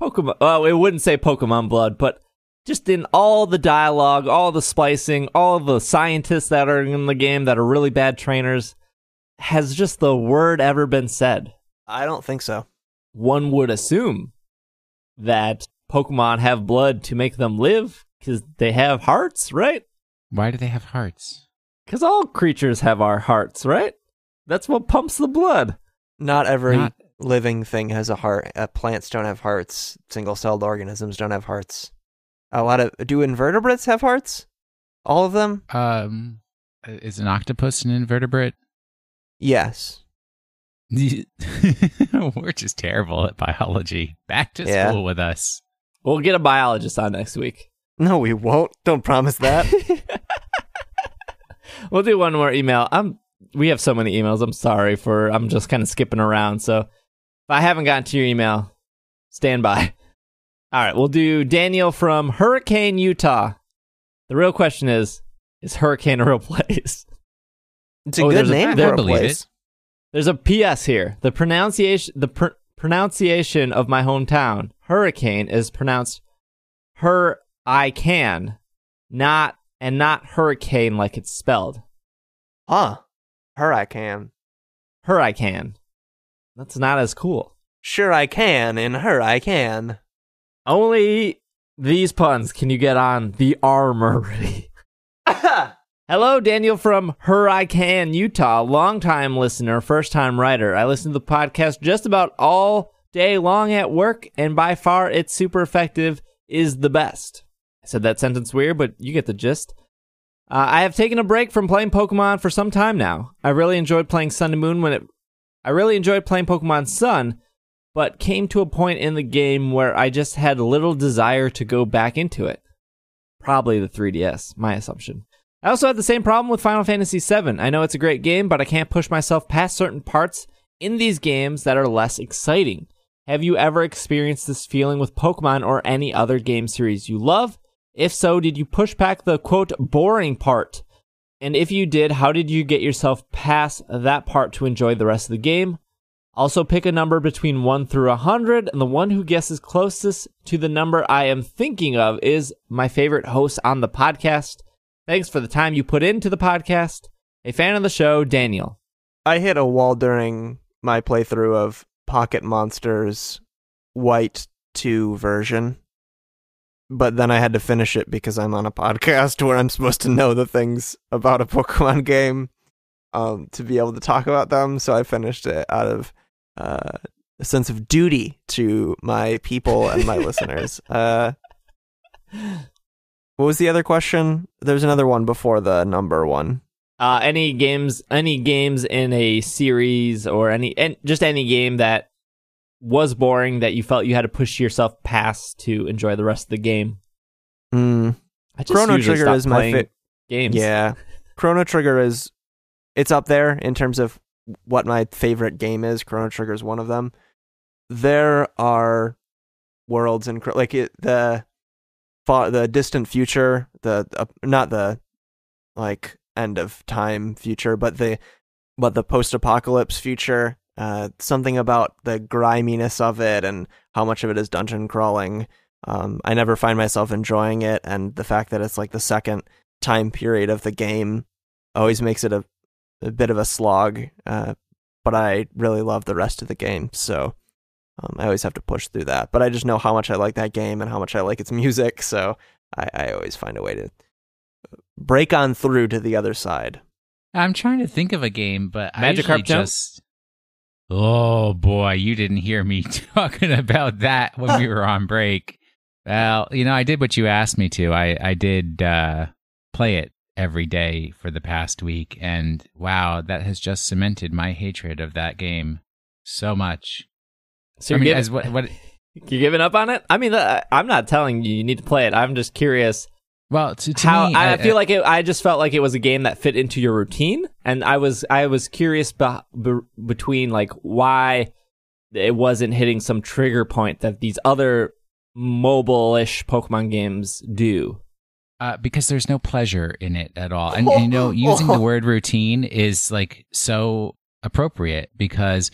Pokemon oh it wouldn't say Pokemon blood, but just in all the dialogue, all the splicing, all the scientists that are in the game that are really bad trainers, has just the word ever been said? I don't think so. One would assume that Pokemon have blood to make them live because they have hearts, right? Why do they have hearts? Because all creatures have our hearts, right? That's what pumps the blood. Not every Not- living thing has a heart. Uh, plants don't have hearts. Single-celled organisms don't have hearts. A lot of do invertebrates have hearts? All of them? Um, is an octopus an invertebrate? Yes. We're just terrible at biology. Back to Yeah. school with us. We'll get a biologist on next week. No, we won't. Don't promise that. we'll do one more email. I'm we have so many emails. I'm sorry for I'm just kind of skipping around. So if I haven't gotten to your email, stand by. All right, we'll do Daniel from Hurricane, Utah. The real question is: Is Hurricane a real place? It's a Oh, good a- name I for a place. it. There's a PS here. The pronunciation the pr- pronunciation of my hometown, Hurricane, is pronounced her I can, not and not hurricane like it's spelled. Huh. Her I can. Her I can. That's not as cool. Sure I can, in her I can. Only these puns can you get on the armory. Hello, Daniel from Her I Can, Utah. Longtime listener, first time writer. I listen to the podcast just about all day long at work, and by far it's super effective, is the best. Said that sentence weird, but you get the gist. Uh, I have taken a break from playing Pokemon for some time now. I really enjoyed playing Sun and Moon when it. I really enjoyed playing Pokemon Sun, but came to a point in the game where I just had little desire to go back into it. Probably the 3DS, my assumption. I also had the same problem with Final Fantasy VII. I know it's a great game, but I can't push myself past certain parts in these games that are less exciting. Have you ever experienced this feeling with Pokemon or any other game series you love? If so, did you push back the quote boring part? And if you did, how did you get yourself past that part to enjoy the rest of the game? Also, pick a number between 1 through 100, and the one who guesses closest to the number I am thinking of is my favorite host on the podcast. Thanks for the time you put into the podcast. A fan of the show, Daniel. I hit a wall during my playthrough of Pocket Monsters White 2 version. But then I had to finish it because I'm on a podcast where I'm supposed to know the things about a Pokemon game um, to be able to talk about them. So I finished it out of uh, a sense of duty to my people and my listeners. Uh, what was the other question? There's another one before the number one. Uh, any games, any games in a series or any, and just any game that was boring that you felt you had to push yourself past to enjoy the rest of the game. Mm. I just Chrono Trigger is my favorite fa- games. Yeah. Chrono Trigger is it's up there in terms of what my favorite game is. Chrono Trigger is one of them. There are worlds in like it, the far, the distant future, the uh, not the like end of time future, but the but the post-apocalypse future. Uh, something about the griminess of it and how much of it is dungeon crawling. Um, I never find myself enjoying it, and the fact that it's like the second time period of the game always makes it a, a bit of a slog. Uh, but I really love the rest of the game, so um, I always have to push through that. But I just know how much I like that game and how much I like its music, so I, I always find a way to break on through to the other side. I'm trying to think of a game, but I Magic usually Jump? just. Oh boy, you didn't hear me talking about that when we were on break. Well, you know, I did what you asked me to. I I did uh, play it every day for the past week, and wow, that has just cemented my hatred of that game so much. So I you're, mean, giving, as what what you're giving up on it? I mean, uh, I'm not telling you you need to play it. I'm just curious well to, to how me, I, I feel like it, I just felt like it was a game that fit into your routine, and I was I was curious be, be, between like why it wasn't hitting some trigger point that these other mobile-ish Pokemon games do. Uh, because there's no pleasure in it at all. And, and, you know, using the word routine is like so appropriate because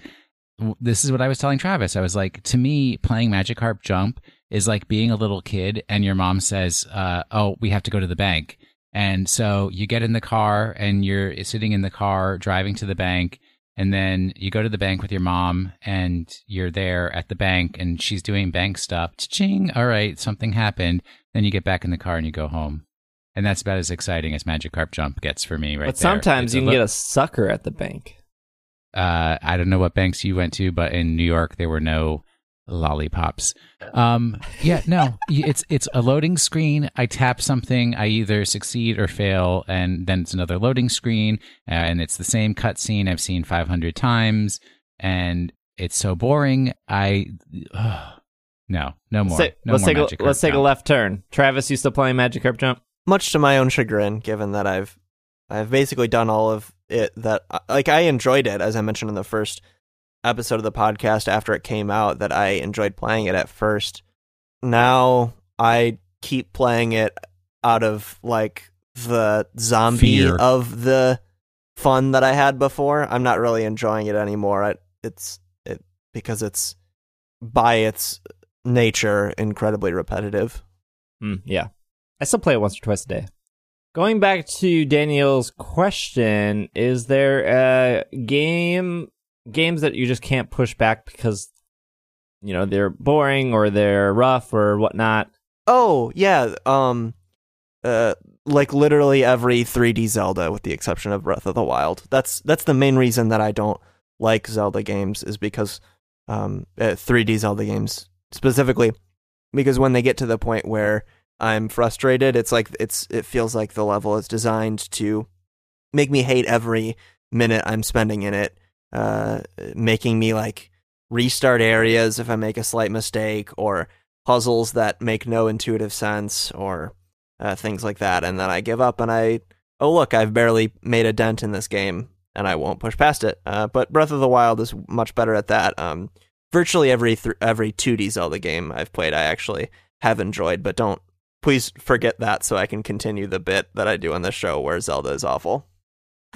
this is what I was telling Travis. I was like, to me, playing Magikarp Jump is like being a little kid and your mom says, uh, oh, we have to go to the bank. And so you get in the car and you're sitting in the car driving to the bank. And then you go to the bank with your mom and you're there at the bank and she's doing bank stuff. Ching. All right. Something happened. Then you get back in the car and you go home. And that's about as exciting as Magikarp Jump gets for me right but there. sometimes It's you can get a sucker at the bank. Uh, I don't know what banks you went to, but in New York there were no lollipops. Um, yeah, no, it's it's a loading screen. I tap something, I either succeed or fail, and then it's another loading screen, uh, and it's the same cutscene I've seen 500 times, and it's so boring. I no, no more. Say- no let's more take a, let's take a left turn. Travis, you still playing Magikarp Jump? Much to my own chagrin, given that I've I've basically done all of it that like I enjoyed it as I mentioned in the first episode of the podcast after it came out that I enjoyed playing it at first. Now I keep playing it out of like the zombie Fear. of the fun that I had before. I'm not really enjoying it anymore. I, it's it because it's by its nature incredibly repetitive. Hmm, yeah. I still play it once or twice a day. Going back to Daniel's question, is there a game games that you just can't push back because you know they're boring or they're rough or whatnot? Oh yeah, um, uh, like literally every 3D Zelda, with the exception of Breath of the Wild. That's that's the main reason that I don't like Zelda games is because um, uh, 3D Zelda games specifically, because when they get to the point where I'm frustrated, it's like it's it feels like the level is designed to make me hate every minute I'm spending in it, uh, making me like restart areas if I make a slight mistake or puzzles that make no intuitive sense or uh, things like that. And then I give up and I, oh, look, I've barely made a dent in this game and I won't push past it. Uh, but Breath of the Wild is much better at that. Um, virtually every th- every 2D Zelda game I've played, I actually have enjoyed, but don't please forget that so I can continue the bit that I do on the show where Zelda is awful.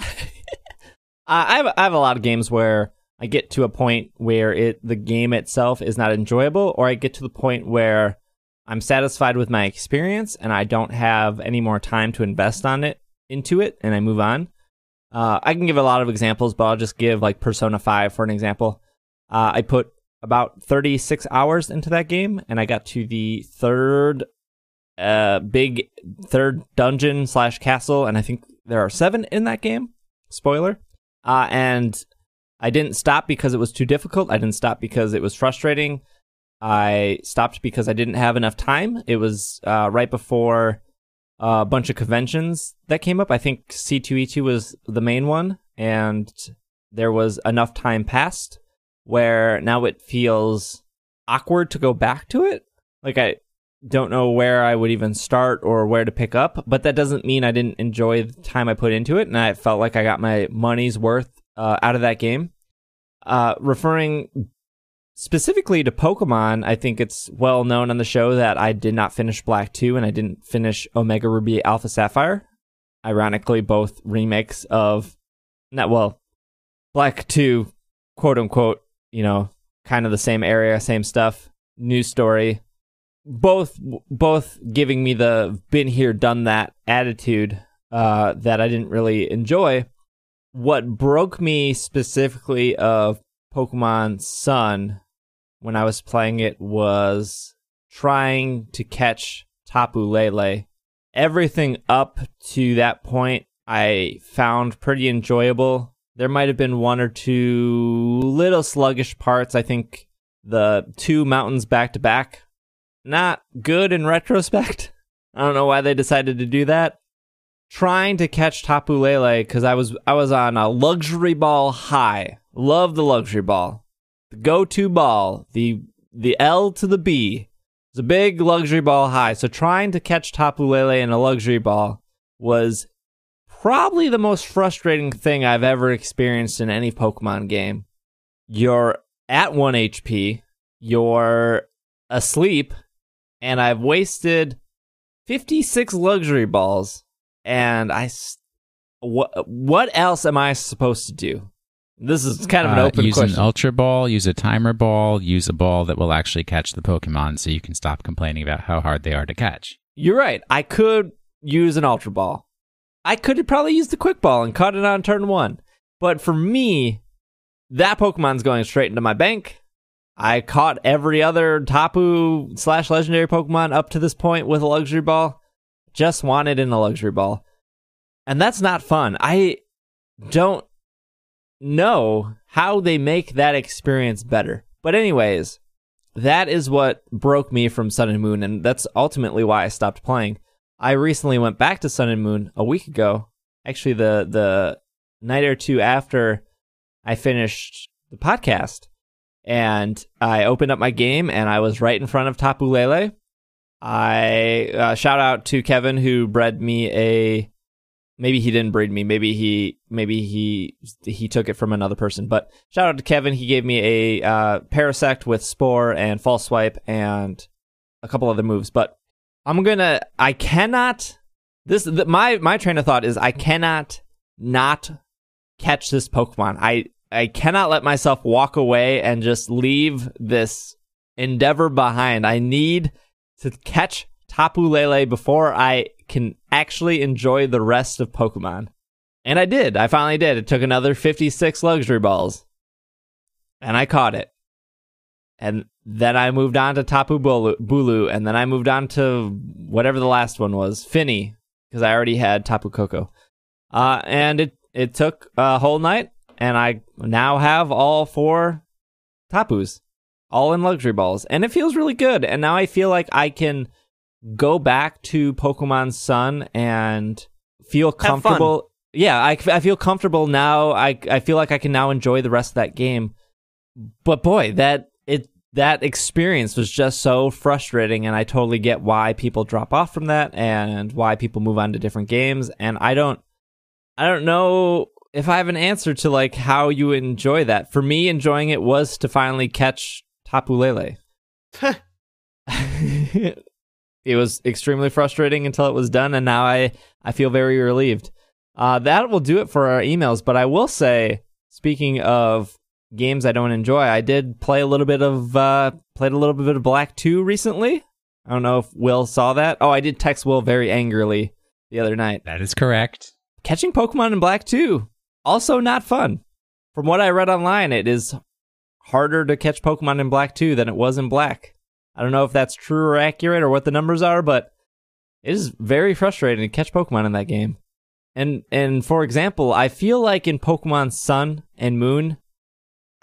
I have I have a lot of games where I get to a point where it the game itself is not enjoyable, or I get to the point where I'm satisfied with my experience and I don't have any more time to invest on it into it, and I move on. Uh, I can give a lot of examples, but I'll just give like Persona Five for an example. Uh, I put about 36 hours into that game, and I got to the third uh, big third dungeon slash castle, and I think there are seven in that game. Spoiler. Uh, and I didn't stop because it was too difficult. I didn't stop because it was frustrating. I stopped because I didn't have enough time. It was uh, right before a bunch of conventions that came up. I think C2E2 was the main one, and there was enough time passed where now it feels awkward to go back to it. Like I don't know where I would even start or where to pick up, but that doesn't mean I didn't enjoy the time I put into it, and I felt like I got my money's worth uh, out of that game. Uh, referring specifically to Pokemon, I think it's well known on the show that I did not finish Black 2 and I didn't finish Omega Ruby Alpha Sapphire. Ironically, both remakes of, not well, Black 2, quote unquote, you know, kind of the same area, same stuff, new story. Both, both giving me the been here, done that attitude uh, that I didn't really enjoy. What broke me specifically of Pokemon Sun when I was playing it was trying to catch Tapu Lele. Everything up to that point I found pretty enjoyable. There might have been one or two little sluggish parts. I think the two mountains back to back, not good in retrospect. I don't know why they decided to do that. Trying to catch Tapu Lele because I was I was on a luxury ball high. Love the luxury ball the go-to ball, the the L to the B. It's a big luxury ball high. So trying to catch Tapu Lele in a luxury ball was probably the most frustrating thing I've ever experienced in any Pokemon game. You're at 1 HP, you're asleep, and I've wasted 56 luxury balls and I what what else am I supposed to do? This is kind of an Uh, open use question. an ultra ball, use a timer ball, use a ball that will actually catch the Pokemon so you can stop complaining about how hard they are to catch. You're right. I could use an Ultra Ball. I could probably use the Quick Ball and cut it on turn one. But for me, that Pokemon's going straight into my bank. I caught every other Tapu slash legendary Pokemon up to this point with a luxury ball. Just wanted in a luxury ball. And that's not fun. I don't know how they make that experience better. But, anyways, that is what broke me from Sun and Moon, and that's ultimately why I stopped playing. I recently went back to Sun and Moon a week ago. Actually, the the night or two after I finished the podcast, and I opened up my game, and I was right in front of Tapu Lele. I uh, shout out to Kevin who bred me a maybe he didn't breed me. Maybe he maybe he he took it from another person. But shout out to Kevin. He gave me a uh, Parasect with Spore and False Swipe and a couple other moves. But I'm gonna. I cannot. This the, my my train of thought is I cannot not catch this Pokemon. I I cannot let myself walk away and just leave this endeavor behind. I need to catch Tapu Lele before I can actually enjoy the rest of Pokemon. And I did. I finally did. It took another 56 luxury balls. And I caught it. And then I moved on to Tapu Bulu, and then I moved on to whatever the last one was, Fini, because I already had Tapu Koko. Uh, and it, it took a whole night, and I now have all four Tapus, all in luxury balls. And it feels really good. And now I feel like I can go back to Pokemon Sun and feel comfortable. Yeah, I, I feel comfortable now. I I feel like I can now enjoy the rest of that game. But boy, that it that experience was just so frustrating and I totally get why people drop off from that and why people move on to different games and I don't I don't know if I have an answer to like how you enjoy that. For me enjoying it was to finally catch Tapu Lele. it was extremely frustrating until it was done, and now I, I feel very relieved. Uh, that will do it for our emails, but I will say, speaking of games I don't enjoy, I did play a little bit of uh, played a little bit of Black Two recently. I don't know if Will saw that. Oh, I did text Will very angrily the other night. That is correct. Catching Pokemon in Black 2, also not fun. From what I read online, it is harder to catch Pokemon in Black 2 than it was in Black. I don't know if that's true or accurate or what the numbers are, but it is very frustrating to catch Pokemon in that game. And and for example, I feel like in Pokemon Sun and Moon,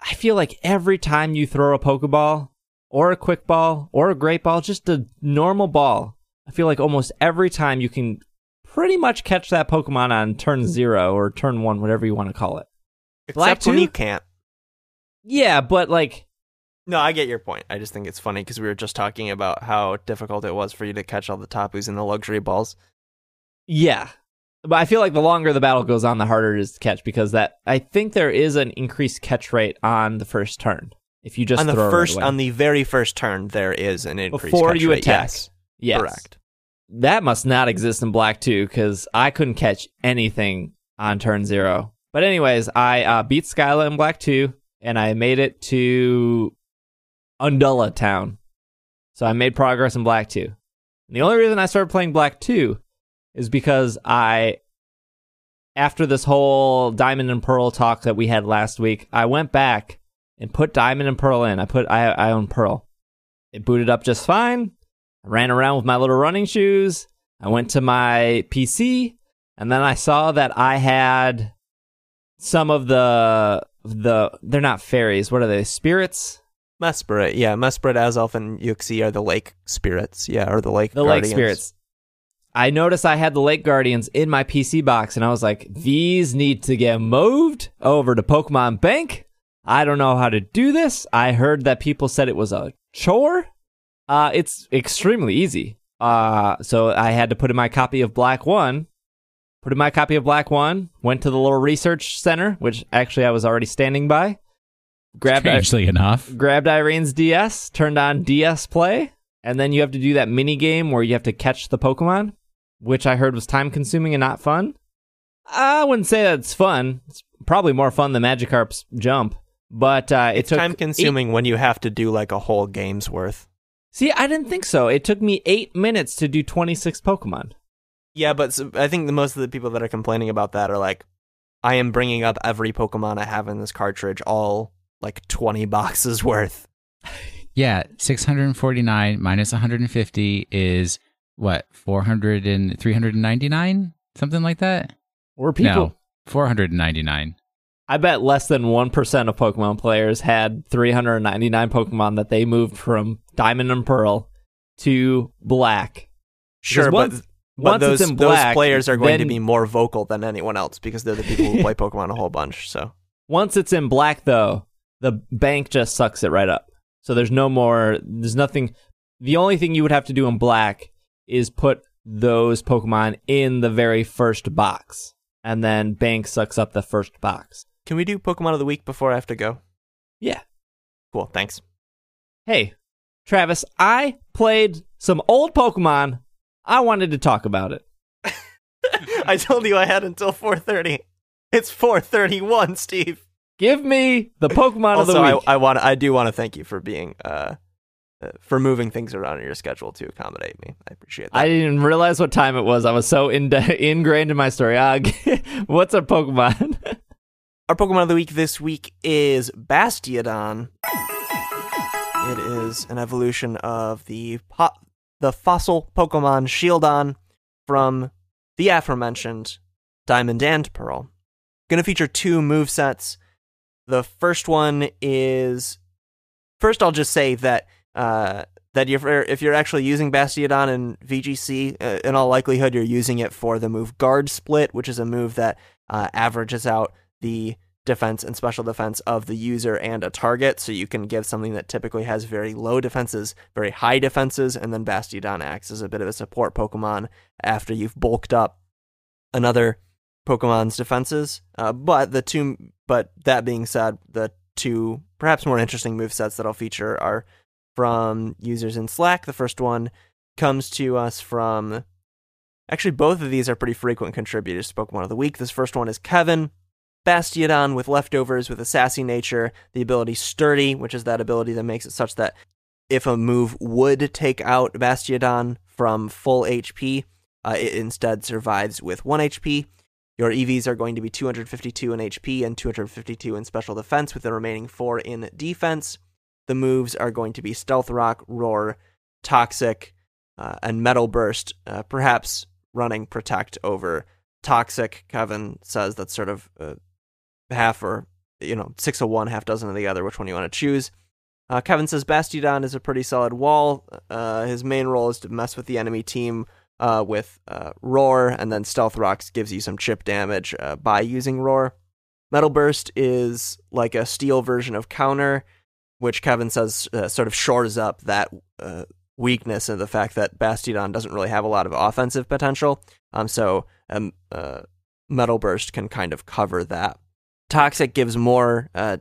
I feel like every time you throw a Pokeball or a quick ball or a great ball, just a normal ball, I feel like almost every time you can pretty much catch that Pokemon on turn zero or turn one, whatever you want to call it. Black Except when two? you can't. Yeah, but like No, I get your point. I just think it's funny because we were just talking about how difficult it was for you to catch all the Tapus in the luxury balls. Yeah. But I feel like the longer the battle goes on, the harder it is to catch because that I think there is an increased catch rate on the first turn. If you just on the first, on the very first turn, there is an increase before catch you rate, attack. Yes, Yes. correct. That must not exist in Black 2 because I couldn't catch anything on turn zero. But anyways, I uh, beat Skyla in Black 2 and I made it to Undella Town. So I made progress in Black 2. And the only reason I started playing Black 2 is because I, after this whole Diamond and Pearl talk that we had last week, I went back and put Diamond and Pearl in. I put I, I own Pearl. It booted up just fine. Ran around with my little running shoes. I went to my PC, and then I saw that I had some of the the they're not fairies. What are they? Spirits? Mesprit, yeah, Mesprit, Azelf, and Uxie are the lake spirits, yeah, or the lake The guardians. lake spirits. I noticed I had the lake guardians in my PC box, and I was like, these need to get moved over to Pokemon Bank. I don't know how to do this. I heard that people said it was a chore. Uh, it's extremely easy. Uh, so I had to put in my copy of Black One, put in my copy of Black One, went to the little research center, which actually I was already standing by, grabbed Strangely enough. grabbed Irene's DS, turned on DS Play, and then you have to do that mini game where you have to catch the Pokemon, which I heard was time consuming and not fun. I wouldn't say that it's fun. It's probably more fun than Magikarp's jump, but uh, it It's took time consuming when you have to do like a whole game's worth. See, I didn't think so. It took me eight minutes to do 26 Pokemon. Yeah, but I think the most of the people that are complaining about that are like, I am bringing up every Pokemon I have in this cartridge, all like 20 boxes worth. Yeah, 649 minus 150 is what? 400 and 399? Something like that? Or people. No, 499. I bet less than 1% of Pokemon players had 399 Pokemon that they moved from Diamond and Pearl to Black. Sure, but, once- but it's those, in those players are going to be more vocal than anyone else because they're the people who play Pokemon a whole bunch. So Once it's in black, though, the bank just sucks it right up. So there's no more. There's nothing. The only thing you would have to do in black is put those Pokemon in the very first box. And then Bank sucks up the first box. Can we do Pokemon of the week before I have to go? Yeah. Cool. Thanks. Hey, Travis, I played some old Pokemon. I wanted to talk about it. I told you I had until 4:30. It's 4:31, Steve. Give me the Pokemon of the week. I, I want I do want to thank you for being uh, uh for moving things around in your schedule to accommodate me. I appreciate that. I didn't even realize what time it was. I was so in- ingrained in my story. Uh, what's a Pokemon? Our Pokemon of the week this week is Bastiodon. It is an evolution of the po- the fossil Pokemon Shieldon from the aforementioned Diamond and Pearl. Going to feature two move sets. The first one is first. I'll just say that uh, that if you're, if you're actually using Bastiodon in VGC, uh, in all likelihood you're using it for the move Guard Split, which is a move that uh, averages out the defense and special defense of the user and a target. So you can give something that typically has very low defenses, very high defenses, and then Bastiodon acts as a bit of a support Pokemon after you've bulked up another Pokemon's defenses. Uh, but the two, but that being said, the two perhaps more interesting move sets that I'll feature are from users in Slack. The first one comes to us from. Actually, both of these are pretty frequent contributors to Pokemon of the Week. This first one is Kevin. Bastiodon with leftovers with a sassy nature, the ability Sturdy, which is that ability that makes it such that if a move would take out Bastiodon from full HP, uh, it instead survives with 1 HP. Your EVs are going to be 252 in HP and 252 in special defense, with the remaining 4 in defense. The moves are going to be Stealth Rock, Roar, Toxic, uh, and Metal Burst, uh, perhaps running Protect over Toxic. Kevin says that's sort of uh, half or, you know, six of one, half dozen of the other, which one you want to choose. Uh, Kevin says Bastiodon is a pretty solid wall. Uh, his main role is to mess with the enemy team uh, with uh, Roar, and then Stealth Rocks gives you some chip damage uh, by using Roar. Metal Burst is like a steel version of Counter, which Kevin says uh, sort of shores up that weakness and the fact that Bastiodon doesn't really have a lot of offensive potential. Um, so um, Metal Burst can kind of cover that. Toxic gives more uh,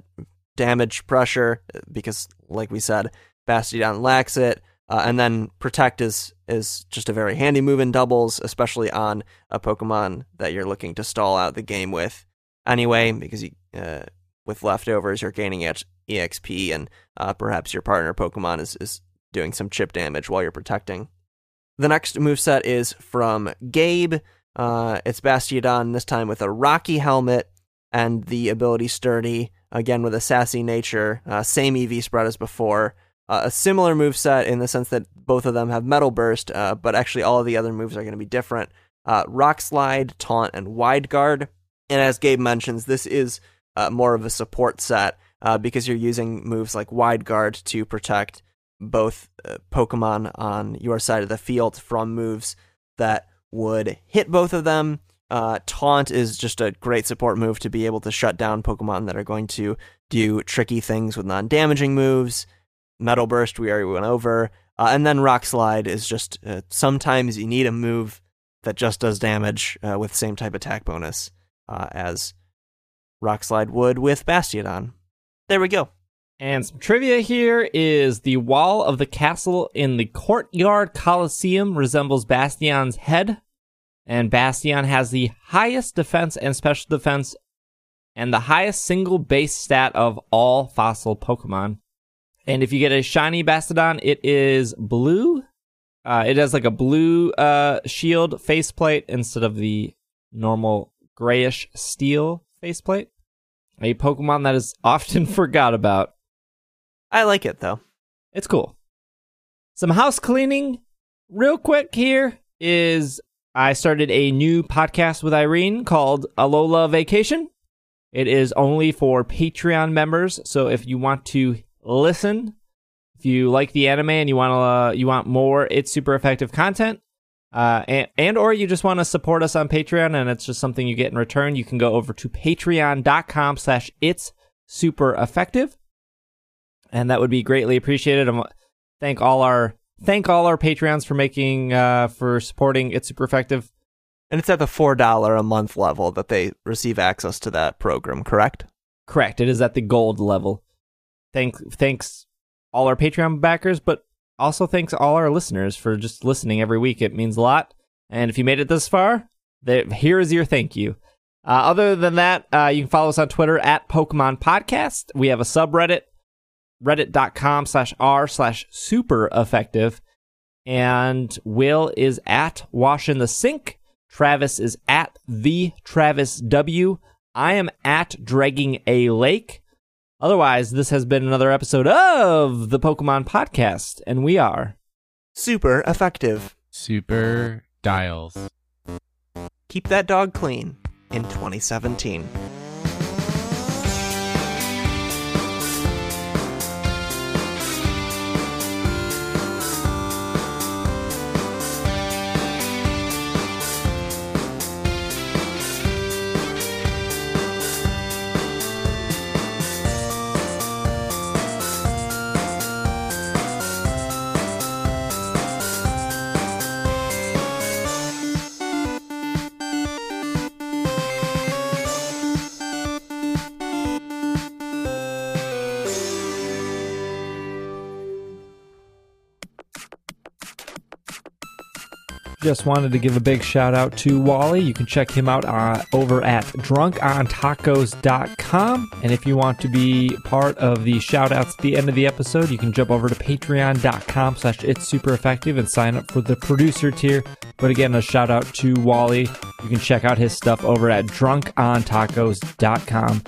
damage pressure because, like we said, Bastiodon lacks it. Uh, and then Protect is is just a very handy move in doubles, especially on a Pokemon that you're looking to stall out the game with. Anyway, because you, uh, with leftovers, you're gaining ex- EXP, and uh, perhaps your partner Pokemon is, is doing some chip damage while you're protecting. The next moveset is from Gabe. Uh, it's Bastiodon, this time with a Rocky helmet and the ability Sturdy, again with a sassy nature. Uh, same EV spread as before. Uh, a similar move set in the sense that both of them have Metal Burst, uh, but actually all of the other moves are going to be different. Uh, Rock Slide, Taunt, and Wide Guard. And as Gabe mentions, this is uh, more of a support set uh, because you're using moves like Wide Guard to protect both Pokemon on your side of the field from moves that would hit both of them. Uh, Taunt is just a great support move to be able to shut down Pokemon that are going to do tricky things with non damaging moves. Metal Burst, we already went over. Uh, and then Rock Slide is just uh, sometimes you need a move that just does damage uh, with same type attack bonus uh, as Rock Slide would with Bastiodon. There we go. And some trivia here is the wall of the castle in the courtyard coliseum resembles Bastion's head, and Bastion has the highest defense and special defense and the highest single base stat of all fossil Pokemon. And if you get a shiny Bastiodon, it is blue. Uh, it has like a blue uh, shield faceplate instead of the normal grayish steel faceplate. A Pokemon that is often forgot about. I like it though. It's cool. Some house cleaning, real quick here is I started a new podcast with Irene called Alola Vacation. It is only for Patreon members, so if you want to listen, if you like the anime and you want to, uh, you want more, it's super effective content. Uh, and, and or you just want to support us on Patreon and it's just something you get in return, you can go over to patreon.com slash it's super effective and that would be greatly appreciated. I thank all our thank all our Patreons for making uh, for supporting It's Super Effective. And it's at the $4 a month level that they receive access to that program, correct? Correct. It is at the gold level. Thank thanks all our Patreon backers, but also thanks all our listeners for just listening every week. It means a lot. And if you made it this far, there, here is your thank you. Uh, other than that, uh, you can follow us on Twitter at Pokemon Podcast. We have a subreddit, reddit.com slash r slash super effective. And Will is at Wash in the Sink. Travis is at the Travis W. I am at Dragging a Lake. Otherwise, this has been another episode of the Pokemon Podcast, and we are Super effective. Super dials. Keep that dog clean in 2017. Just wanted to give a big shout out to Wally. You can check him out uh, over at drunkontacos.com. And if you want to be part of the shout outs at the end of the episode, you can jump over to patreon.com slash it's super effective and sign up for the producer tier. But again, a shout out to Wally. You can check out his stuff over at drunkontacos.com.